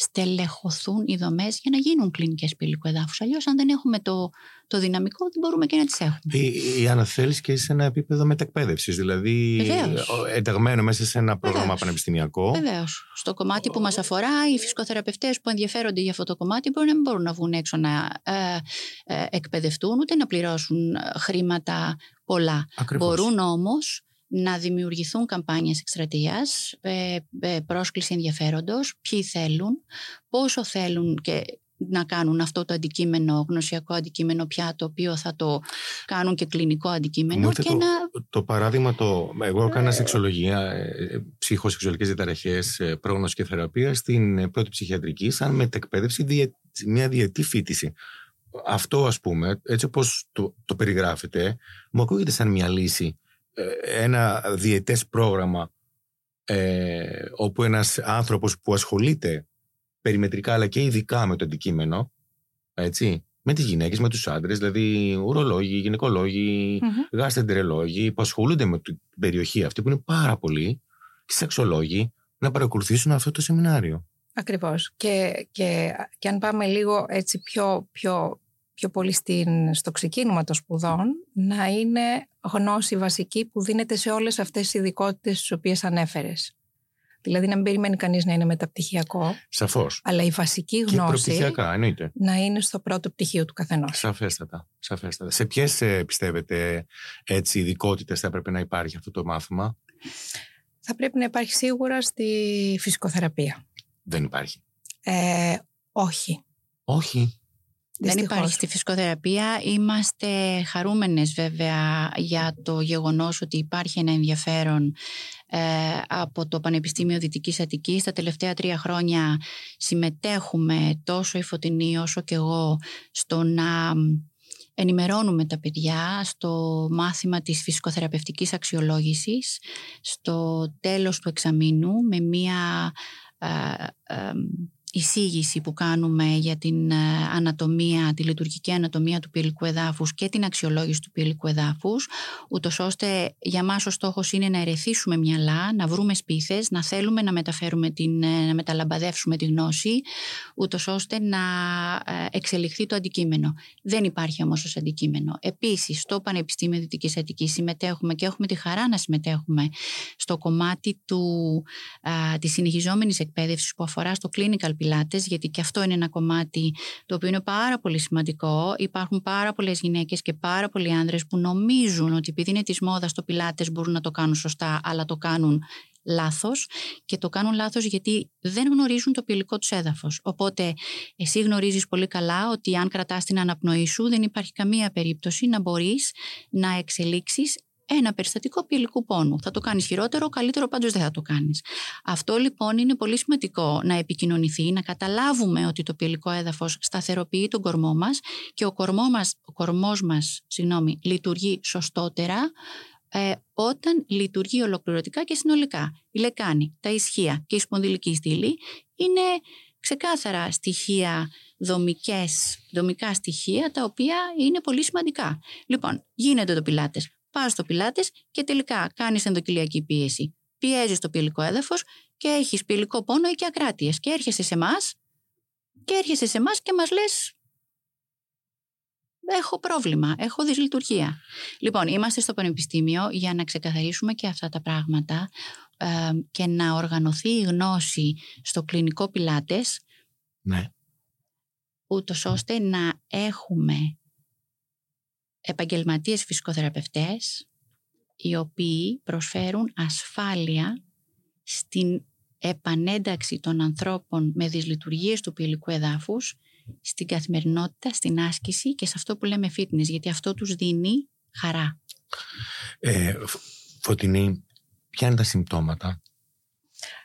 στελεχωθούν οι δομές για να γίνουν κλινικές πύλικου εδάφους. Αλλιώς, αν δεν έχουμε το, το δυναμικό, δεν μπορούμε και να τις έχουμε. Ή, ή αν θέλει και σε ένα επίπεδο μετακπαίδευση, δηλαδή Βεβαίως. ενταγμένο μέσα σε ένα πρόγραμμα Βεβαίως. πανεπιστημιακό. Βεβαίως. Στο κομμάτι που μας αφορά, οι φυσικοθεραπευτές που ενδιαφέρονται για αυτό το κομμάτι μπορεί να μην μπορούν να βγουν έξω να ε, ε, εκπαιδευτούν ούτε να πληρώσουν ε, χρήματα πολλά. Ακριβώς. Μπορούν όμως να δημιουργηθούν καμπάνιες εκστρατείας, ε, ε, πρόσκληση ενδιαφέροντος, ποιοι θέλουν, πόσο θέλουν και να κάνουν αυτό το αντικείμενο, γνωσιακό αντικείμενο πια, το οποίο θα το κάνουν και κλινικό Μου αντικείμενο ήρθε και το, να... το παράδειγμα, το, εγώ έκανα σεξολογία, ε, ψυχοσεξουαλικές διαταραχές, ε, πρόγνωση και θεραπεία στην ε, πρώτη ψυχιατρική σαν μετεκπαίδευση, διε, μια διετή φίτηση. Αυτό ας πούμε, έτσι όπως το, το περιγράφεται, μου ακούγεται σαν μια λύση. Ε, ένα διετές πρόγραμμα ε, όπου ένας άνθρωπος που ασχολείται περιμετρικά αλλά και ειδικά με το αντικείμενο, έτσι, με τις γυναίκες, με τους άντρες, δηλαδή ουρολόγοι, γυναικολόγοι, Μμμ. γαστεντερολόγοι που ασχολούνται με την περιοχή αυτή που είναι πάρα πολλοί, και σεξολόγοι, να παρακολουθήσουν αυτό το σεμινάριο. Ακριβώς. Και, και, και αν πάμε λίγο έτσι πιο, πιο, πιο πολύ στην, στο ξεκίνημα των σπουδών, να είναι γνώση βασική που δίνεται σε όλες αυτές τις ειδικότητες τις οποίες ανέφερες. Δηλαδή να μην περιμένει κανείς να είναι μεταπτυχιακό, Σαφώς. αλλά η βασική Και γνώση προπτυχιακά, εννοείται. να είναι στο πρώτο πτυχίο του καθενός. Σαφέστατα. Σαφέστατα. Σε ποιες πιστεύετε έτσι ειδικότητες θα έπρεπε να υπάρχει αυτό το μάθημα, Θα πρέπει να υπάρχει σίγουρα στη φυσικοθεραπεία. Δεν υπάρχει. Ε, όχι. Όχι. Δεν Δυστυχώς. υπάρχει στη φυσικοθεραπεία. Είμαστε χαρούμενες βέβαια για το γεγονός ότι υπάρχει ένα ενδιαφέρον ε, από το Πανεπιστήμιο Δυτικής Αττικής. Τα τελευταία τρία χρόνια συμμετέχουμε τόσο η Φωτεινή όσο και εγώ στο να ενημερώνουμε τα παιδιά στο μάθημα της φυσικοθεραπευτικής αξιολόγησης στο τέλος του εξαμήνου με μία ε, ε, εισήγηση που κάνουμε για την ε, ανατομία, τη λειτουργική ανατομία του πυλικού εδάφους και την αξιολόγηση του πυλικού εδάφους, ούτως ώστε για μας ο στόχος είναι να ερεθίσουμε μυαλά, να βρούμε σπίθες, να θέλουμε να μεταφέρουμε την, ε, να μεταλαμπαδεύσουμε τη γνώση, ούτως ώστε να ε, εξελιχθεί το αντικείμενο. Δεν υπάρχει όμως ως αντικείμενο. Επίσης, στο Πανεπιστήμιο Δυτικής Αττικής συμμετέχουμε και έχουμε τη χαρά να συμμετέχουμε στο κομμάτι του, α, της συνεχιζόμενης εκπαίδευσης που αφορά στο clinical pilates, γιατί και αυτό είναι ένα κομμάτι το οποίο είναι πάρα πολύ σημαντικό. Υπάρχουν πάρα πολλές γυναίκες και πάρα πολλοί άνδρες που νομίζουν ότι επειδή είναι της μόδας το pilates μπορούν να το κάνουν σωστά, αλλά το κάνουν λάθος και το κάνουν λάθος γιατί δεν γνωρίζουν το πυλικό τους έδαφος. Οπότε εσύ γνωρίζεις πολύ καλά ότι αν κρατάς την αναπνοή σου δεν υπάρχει καμία περίπτωση να μπορείς να εξελίξεις ένα περιστατικό πυλικού πόνου. Θα το κάνεις χειρότερο, καλύτερο πάντως δεν θα το κάνεις. Αυτό λοιπόν είναι πολύ σημαντικό να επικοινωνηθεί, να καταλάβουμε ότι το πυλικό έδαφος σταθεροποιεί τον κορμό μας και ο, κορμό μας, ο κορμός μας συγγνώμη, λειτουργεί σωστότερα ε, όταν λειτουργεί ολοκληρωτικά και συνολικά. Η λεκάνη, τα ισχύα και η σπονδυλική στήλη είναι ξεκάθαρα στοιχεία δομικές, δομικά στοιχεία τα οποία είναι πολύ σημαντικά. Λοιπόν, γίνεται το πιλάτες. Πας στο πιλάτες και τελικά κάνεις ενδοκυλιακή πίεση. Πιέζεις το πυλικό έδαφος και έχεις πυλικό πόνο ή και ακράτειες. Και έρχεσαι σε εμάς και έρχεσαι σε εμάς και μας λες έχω πρόβλημα, έχω δυσλειτουργία. Λοιπόν, είμαστε στο Πανεπιστήμιο για να ξεκαθαρίσουμε και αυτά τα πράγματα ε, και να οργανωθεί η γνώση στο κλινικό πιλάτες Ναι. ούτως ώστε να έχουμε επαγγελματίες φυσικοθεραπευτές οι οποίοι προσφέρουν ασφάλεια στην επανένταξη των ανθρώπων με δυσλειτουργίες του πυλικού εδάφους στην καθημερινότητα, στην άσκηση και σε αυτό που λέμε fitness, γιατί αυτό τους δίνει χαρά. Ε, Φ- Φωτεινή, ποια είναι τα συμπτώματα;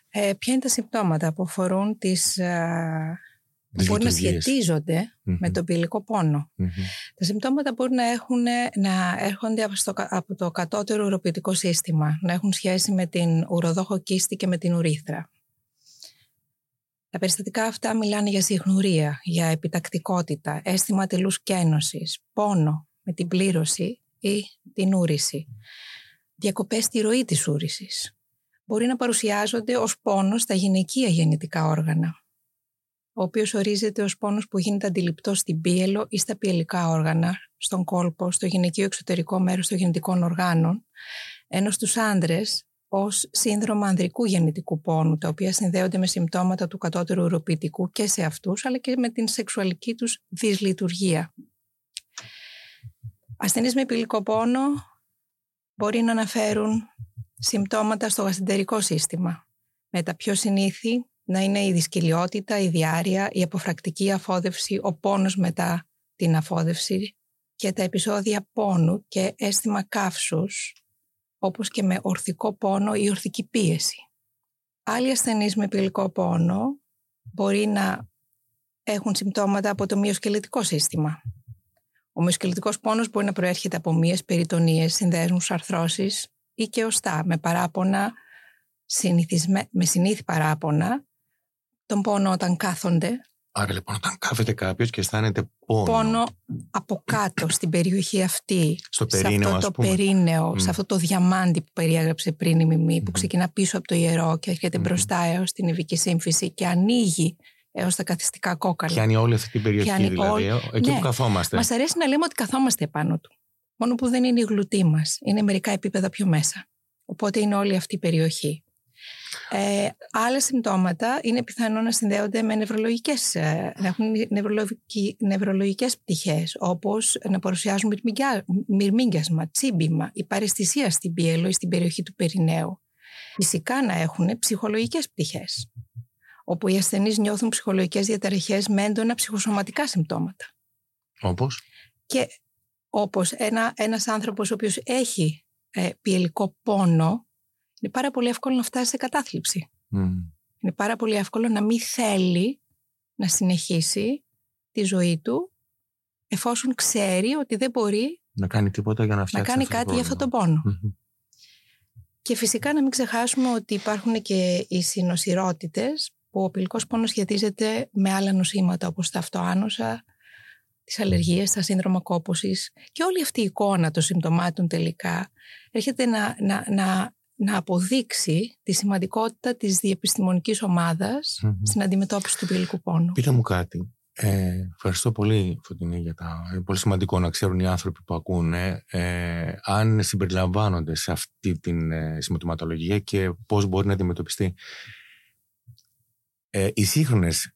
Ε, ποια είναι τα συμπτώματα που αφορούν τις, α, Τις μπορεί να λειτουργίες. σχετίζονται Μμμ. με τον πυλικό πόνο. Μμμ. Τα συμπτώματα μπορεί να, έχουν, να έρχονται από, στο, από το κατώτερο ουροποιητικό σύστημα, να έχουν σχέση με την ουροδόχο κίστη και με την ουρίθρα. Τα περιστατικά αυτά μιλάνε για συγχνουρία, για επιτακτικότητα, αίσθημα τελούς κένωσης, πόνο με την πλήρωση ή την ούρηση. Διακοπές στη ροή της ούρησης. Μπορεί να παρουσιάζονται ως πόνος στα γυναικεία γεννητικά όργανα ο οποίος ορίζεται ως πόνος που γίνεται αντιληπτό στην πίελο ή στα πιελικά όργανα, στον κόλπο, στο γυναικείο εξωτερικό μέρος των γεννητικών οργάνων, ενώ στους άντρες ως σύνδρομο ανδρικού γεννητικού πόνου, τα οποία συνδέονται με συμπτώματα του κατώτερου ουροποιητικού και σε αυτούς, αλλά και με την σεξουαλική τους δυσλειτουργία. Ασθενείς με πυλικό πόνο μπορεί να αναφέρουν συμπτώματα στο γαστεντερικό σύστημα. Με τα πιο συνήθη να είναι η δυσκυλιότητα, η διάρρεια, η αποφρακτική αφόδευση, ο πόνος μετά την αφόδευση και τα επεισόδια πόνου και αίσθημα καύσους, όπως και με ορθικό πόνο ή ορθική πίεση. Άλλοι ασθενείς με πυλικό πόνο μπορεί να έχουν συμπτώματα από το μυοσκελετικό σύστημα. Ο μυοσκελετικός πόνος μπορεί να προέρχεται από μύες, περιτονίες, συνδέσμους, αρθρώσεις ή και οστά με παράπονα συνηθισμέ... με συνήθι παράπονα τον πόνο όταν κάθονται, Άρα λοιπόν όταν κάθεται κάποιος και αισθάνεται πόνο, πόνο από κάτω στην περιοχή αυτή, στο σε περίνεο αυτό ας το πούμε. περίνεο, Μμ. σε αυτό το διαμάντι που περιέγραψε πριν η Μιμή, που Μμμ. ξεκινά πίσω από το ιερό και έρχεται Μμμ. μπροστά έως την ειδική σύμφυση και ανοίγει έως τα καθιστικά κόκαλα. Πιάνει όλη αυτή την περιοχή Πιάνει δηλαδή, όλη- ε, εκεί Ναι. που καθόμαστε. Μας αρέσει να λέμε ότι καθόμαστε επάνω του. Μόνο που δεν είναι η γλουτή μας. Είναι μερικά επίπεδα πιο μέσα. Οπότε είναι όλη αυτή η περιοχή. Ε, άλλα συμπτώματα είναι πιθανό να συνδέονται με νευρολογικές, ε, να έχουν νευρολογικοί- νευρολογικές πτυχές, όπως να παρουσιάζουν μυρμηγκιά- μυρμήγκιασμα, τσίμπημα, η παρεστησία στην πίελο ή στην περιοχή του περιναίου. Φυσικά να έχουν ψυχολογικές πτυχές, όπου οι ασθενείς νιώθουν ψυχολογικές διαταραχές με έντονα ψυχοσωματικά συμπτώματα Όπως; και όπως ένα, ένας άνθρωπος ο οποίος έχει ε, πιελικό πόνο είναι πάρα πολύ εύκολο να φτάσει σε κατάθλιψη. Μμ. Είναι πάρα πολύ εύκολο να μην θέλει να συνεχίσει τη ζωή του εφόσον ξέρει ότι δεν μπορεί Να κάνει τίποτα για να να φτιάξει κάνει αυτό το κάτι για αυτόν τον πρόβλημα. πόνο. Μμμ. Και φυσικά να μην ξεχάσουμε ότι υπάρχουν και οι συνοσυρότητες που ο πυλικός πόνος σχετίζεται με άλλα νοσήματα όπως τα αυτοάνοσα, τις αλλεργίες, τα σύνδρομα κόπωσης και όλη αυτή η εικόνα των συμπτωμάτων τελικά έρχεται να, να, να, να αποδείξει τη σημαντικότητα της διεπιστημονικής ομάδας Μμμ. στην αντιμετώπιση του πυλικού πόνου. Πείτε μου κάτι. Ε, ευχαριστώ πολύ, Φωτεινή, για τα... Είναι πολύ σημαντικό να ξέρουν οι άνθρωποι που ακούνε ε, αν συμπεριλαμβάνονται σε αυτή την ε, συμπτωματολογία και πώς μπορεί να αντιμετωπιστεί. Ε, οι σύγχρονες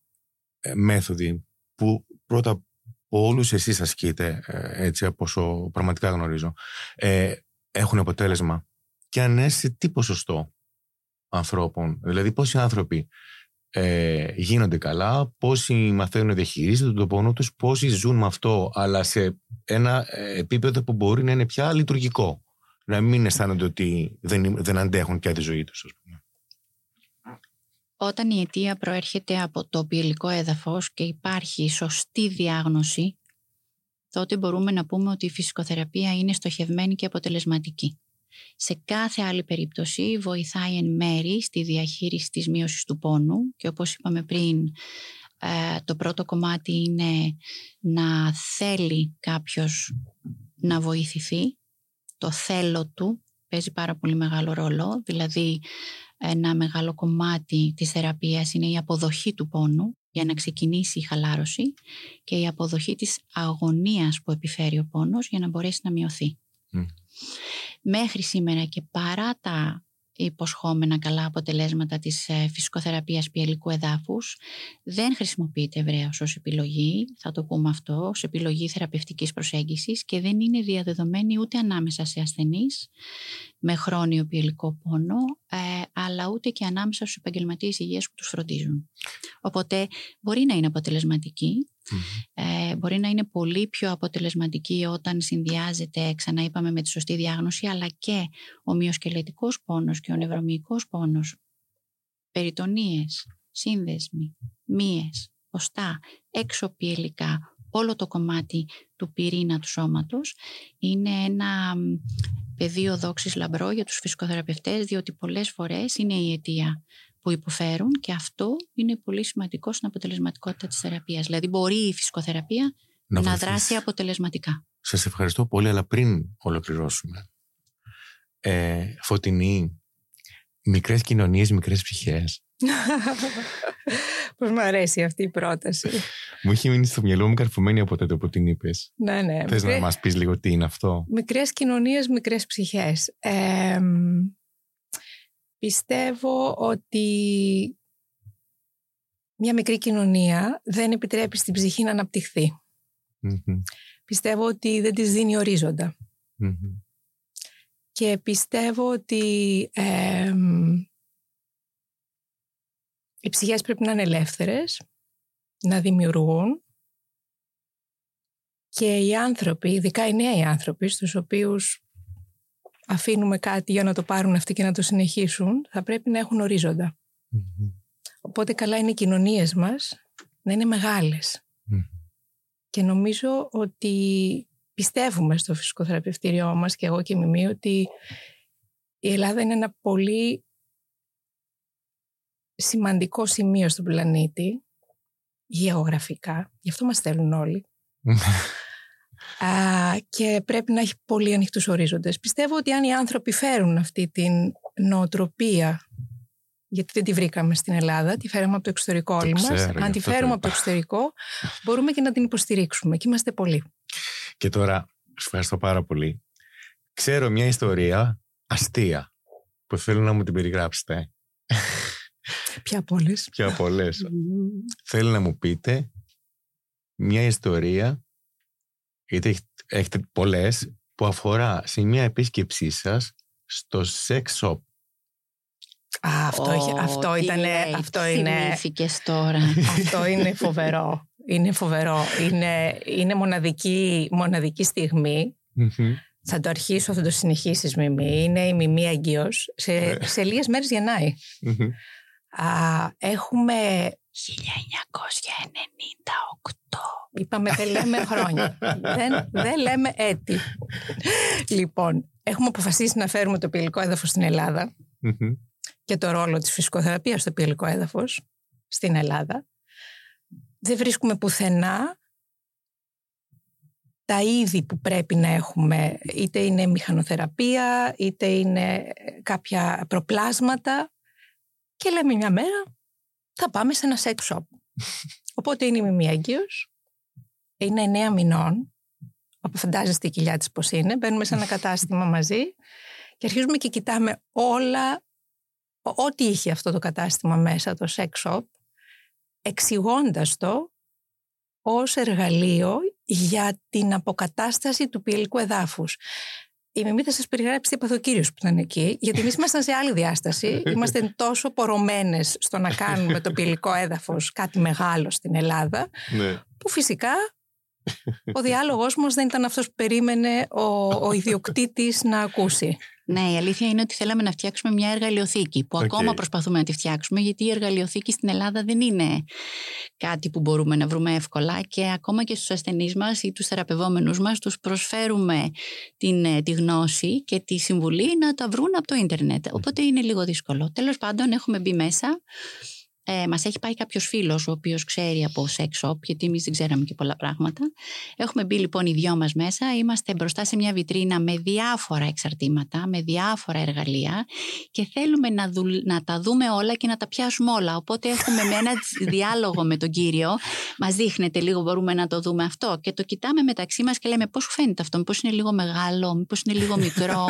ε, μέθοδοι που πρώτα από όλους εσείς ασκείτε, ε, έτσι από όσο πραγματικά γνωρίζω, ε, έχουν αποτέλεσμα και αν ναι, σε τι ποσοστό ανθρώπων, δηλαδή πόσοι άνθρωποι ε, γίνονται καλά, πόσοι μαθαίνουν να διαχειρίζονται τον πόνο τους, πόσοι ζουν με αυτό, αλλά σε ένα ε, επίπεδο που μπορεί να είναι πια λειτουργικό. Να μην αισθάνονται ότι δεν, δεν αντέχουν πια τη ζωή τους. Ας πούμε. Όταν η αιτία προέρχεται από το ποιελικό έδαφος και υπάρχει σωστή διάγνωση, τότε μπορούμε να πούμε ότι η φυσικοθεραπεία είναι στοχευμένη και αποτελεσματική. Σε κάθε άλλη περίπτωση βοηθάει εν μέρη στη διαχείριση της μείωσης του πόνου και όπως είπαμε πριν ε, το πρώτο κομμάτι είναι να θέλει κάποιος να βοηθηθεί. Το θέλω του παίζει πάρα πολύ μεγάλο ρόλο, δηλαδή ένα μεγάλο κομμάτι της θεραπείας είναι η αποδοχή του πόνου για να ξεκινήσει η χαλάρωση και η αποδοχή της αγωνίας που επιφέρει ο πόνος για να μπορέσει να μειωθεί. Μμ. Μέχρι σήμερα και παρά τα υποσχόμενα καλά αποτελέσματα της ε, φυσικοθεραπείας πιελικού εδάφους δεν χρησιμοποιείται ευρέως ως επιλογή, θα το πούμε αυτό, ως επιλογή θεραπευτικής προσέγγισης και δεν είναι διαδεδομένη ούτε ανάμεσα σε ασθενείς με χρόνιο πιελικό πόνο, ε, αλλά ούτε και ανάμεσα στους επαγγελματίες υγείας που τους φροντίζουν. Οπότε μπορεί να είναι αποτελεσματική, ε, μπορεί να είναι πολύ πιο αποτελεσματική όταν συνδυάζεται, ξανά είπαμε, με τη σωστή διάγνωση, αλλά και ο μυοσκελετικός πόνος και ο νευρομυϊκός πόνος, περιτονίες, σύνδεσμοι, μύες, χωστά εξωπιελικά όλο το κομμάτι του πυρήνα του σώματος. Είναι ένα πεδίο δόξης λαμπρό για τους φυσικοθεραπευτές διότι πολλές φορές είναι η αιτία που υποφέρουν και αυτό είναι πολύ σημαντικό στην αποτελεσματικότητα της θεραπείας. Δηλαδή μπορεί η φυσικοθεραπεία να, να δράσει αποτελεσματικά. Σας ευχαριστώ πολύ, αλλά πριν ολοκληρώσουμε. Ε, φωτεινή, μικρές κοινωνίες, μικρές ψυχές. Πώς μου αρέσει αυτή η πρόταση. μου έχει μείνει στο μυαλό μου καρφωμένη από τότε που την είπες. Ναι, ναι. Θες να μας πεις λίγο τι είναι αυτό; Μικρές κοινωνίες, μικρές ψυχές. Πιστεύω ότι μια μικρή κοινωνία δεν επιτρέπει στην ψυχή να αναπτυχθει Πιστεύω ότι δεν της δίνει Και πιστεύω ότι οι ψυχές πρέπει να είναι ελεύθερες, να δημιουργούν και οι άνθρωποι, ειδικά οι νέοι άνθρωποι, στους οποίους αφήνουμε κάτι για να το πάρουν αυτοί και να το συνεχίσουν, θα πρέπει να έχουν Οπότε καλά είναι οι κοινωνίες μας να είναι Και νομίζω ότι πιστεύουμε στο φυσικό θεραπευτήριό μας και εγώ και η Μιμή ότι η Ελλάδα είναι ένα πολύ σημαντικό σημείο στον πλανήτη γεωγραφικά, γι' αυτό μας θέλουν όλοι. Α, και πρέπει να έχει πολύ ανοιχτούς ορίζοντες. Πιστεύω ότι αν οι άνθρωποι φέρουν αυτή την νοοτροπία γιατί δεν τη βρήκαμε στην Ελλάδα, τη φέραμε από το εξωτερικό όλοι μας. Αν τη φέρουμε από το εξωτερικό, μπορούμε και να την υποστηρίξουμε και είμαστε πολλοί. Και τώρα, σου ευχαριστώ πάρα πολύ. Ξέρω μια ιστορία αστεία που θέλω να μου την περιγράψετε. Ποια πολλές. Ποια πολλές. Θέλω να μου πείτε μια ιστορία, γιατί έχετε πολλές, που αφορά σε μια επίσκεψή σας στο sex shop. Α, αυτό, oh, αυτό ήταν. Αυτό είναι. τώρα. αυτό είναι φοβερό. Είναι φοβερό. Είναι, είναι μοναδική, μοναδική Θα το αρχίσω, θα το συνεχίσεις Μιμή. Είναι η Μιμή Αγγίος. Σε, ναι. σε λίγες μέρες γεννάει. Α, έχουμε 1998. Είπαμε δεν λέμε χρόνια. δεν, δεν λέμε έτη. λοιπόν, έχουμε αποφασίσει να φέρουμε το πυλικό έδαφος στην ελλαδα και το ρόλο της φυσικοθεραπείας στο πυλικό έδαφος στην Ελλάδα. Δεν βρίσκουμε πουθενά τα είδη που πρέπει να έχουμε, είτε είναι μηχανοθεραπεία, είτε είναι κάποια προπλάσματα και λέμε μια μέρα θα πάμε σε ένα sex shop. Οπότε είναι η Μιμή Αγγίος, είναι εννέα μηνών, όπου φαντάζεστε η κοιλιά της πώς είναι, μπαίνουμε σε ένα κατάστημα μαζί και αρχίζουμε και κοιτάμε όλα, ό,τι είχε αυτό το κατάστημα μέσα, το sex shop, εξηγώντας το ως εργαλείο για την αποκατάσταση του ποιελικού εδάφους η Μιμή θα σας περιγράψει τι έπαθε ο κύριος που ήταν εκεί, γιατί εμείς ήμασταν σε άλλη διάσταση. Είμαστε τόσο πορωμένες στο να κάνουμε το πυλικό έδαφος κάτι μεγάλο στην Ελλάδα, ναι. που φυσικά ο διάλογο μας δεν ήταν αυτός που περίμενε ο, ο ιδιοκτήτης να ακούσει. Ναι, η αλήθεια είναι ότι θέλαμε να φτιάξουμε μια εργαλειοθήκη που ακόμα προσπαθούμε να τη φτιάξουμε γιατί η εργαλειοθήκη στην Ελλάδα δεν είναι κάτι που μπορούμε να βρούμε εύκολα και ακόμα και στους ασθενείς μας ή τους θεραπευόμενους μας τους προσφέρουμε την, ε, τη γνώση και τη συμβουλή να τα βρουν από το ίντερνετ. Οπότε είναι λίγο δύσκολο. Τέλος πάντων έχουμε μπει μέσα ε, Μας έχει πάει κάποιος φίλος, ο οποίος ξέρει από sex shop, γιατί εμείς δεν ξέραμε και πολλά πράγματα. Έχουμε μπει λοιπόν οι δυο μας μέσα. Είμαστε μπροστά σε μια βιτρίνα με διάφορα εξαρτήματα, με διάφορα εργαλεία και θέλουμε να, να τα δούμε όλα και να τα πιάσουμε όλα. Οπότε έχουμε με ένα διάλογο με τον κύριο. Μας δείχνετε λίγο, μπορούμε να το δούμε αυτό. Και το κοιτάμε μεταξύ μας και λέμε πώς σου φαίνεται αυτό, Μήπως είναι λίγο μεγάλο, Μήπως είναι λίγο μικρό,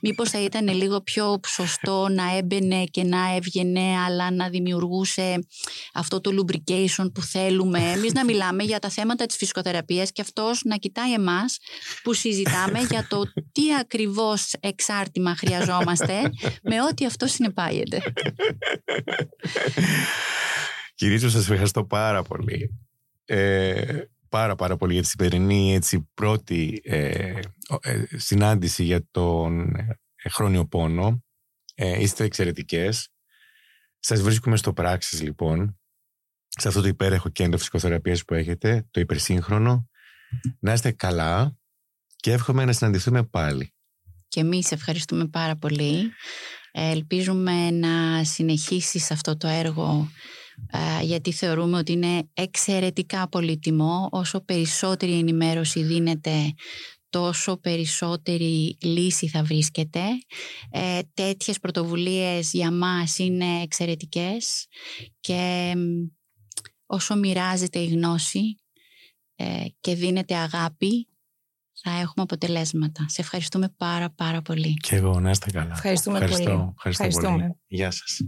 Μήπως θα ήταν λίγο πιο σωστό να έμπαινε και να έβγαινε, αλλά να δημιουργούσε σε αυτό το lubrication που θέλουμε. Εμείς να μιλάμε για τα θέματα της φυσικοθεραπείας και αυτός να κοιτάει εμάς που συζητάμε για το τι ακριβώς εξάρτημα χρειαζόμαστε με ό,τι αυτό συνεπάγεται. Κυρίως σας ευχαριστώ πάρα πολύ. Ε, πάρα πάρα πολύ για τη σημερινή έτσι, πρώτη ε, ε, συνάντηση για τον χρόνιο πόνο. είστε εξαιρετικές. Σας βρίσκουμε στο πράξεις λοιπόν. σε αυτό το υπέροχο κέντρο φυσικοθεραπείας που έχετε, το υπερσύγχρονο. Να είστε καλά και εύχομαι να συναντηθούμε πάλι. Και εμείς ευχαριστούμε πάρα πολύ. Ελπίζουμε να συνεχίσεις αυτό το έργο γιατί θεωρούμε ότι είναι εξαιρετικά πολύτιμο. Όσο περισσότερη ενημέρωση δίνεται τόσο περισσότερη λύση θα βρίσκεται. Ε, τέτοιες πρωτοβουλίες για μας είναι εξαιρετικές και όσο μοιράζεται η γνώση ε, και δίνεται αγάπη θα έχουμε αποτελέσματα. Σε ευχαριστούμε πάρα πάρα πολύ. Και εγώ να είστε καλά. Ευχαριστούμε Ευχαριστώ, πολύ. Ευχαριστώ, πολύ. Γεια σας.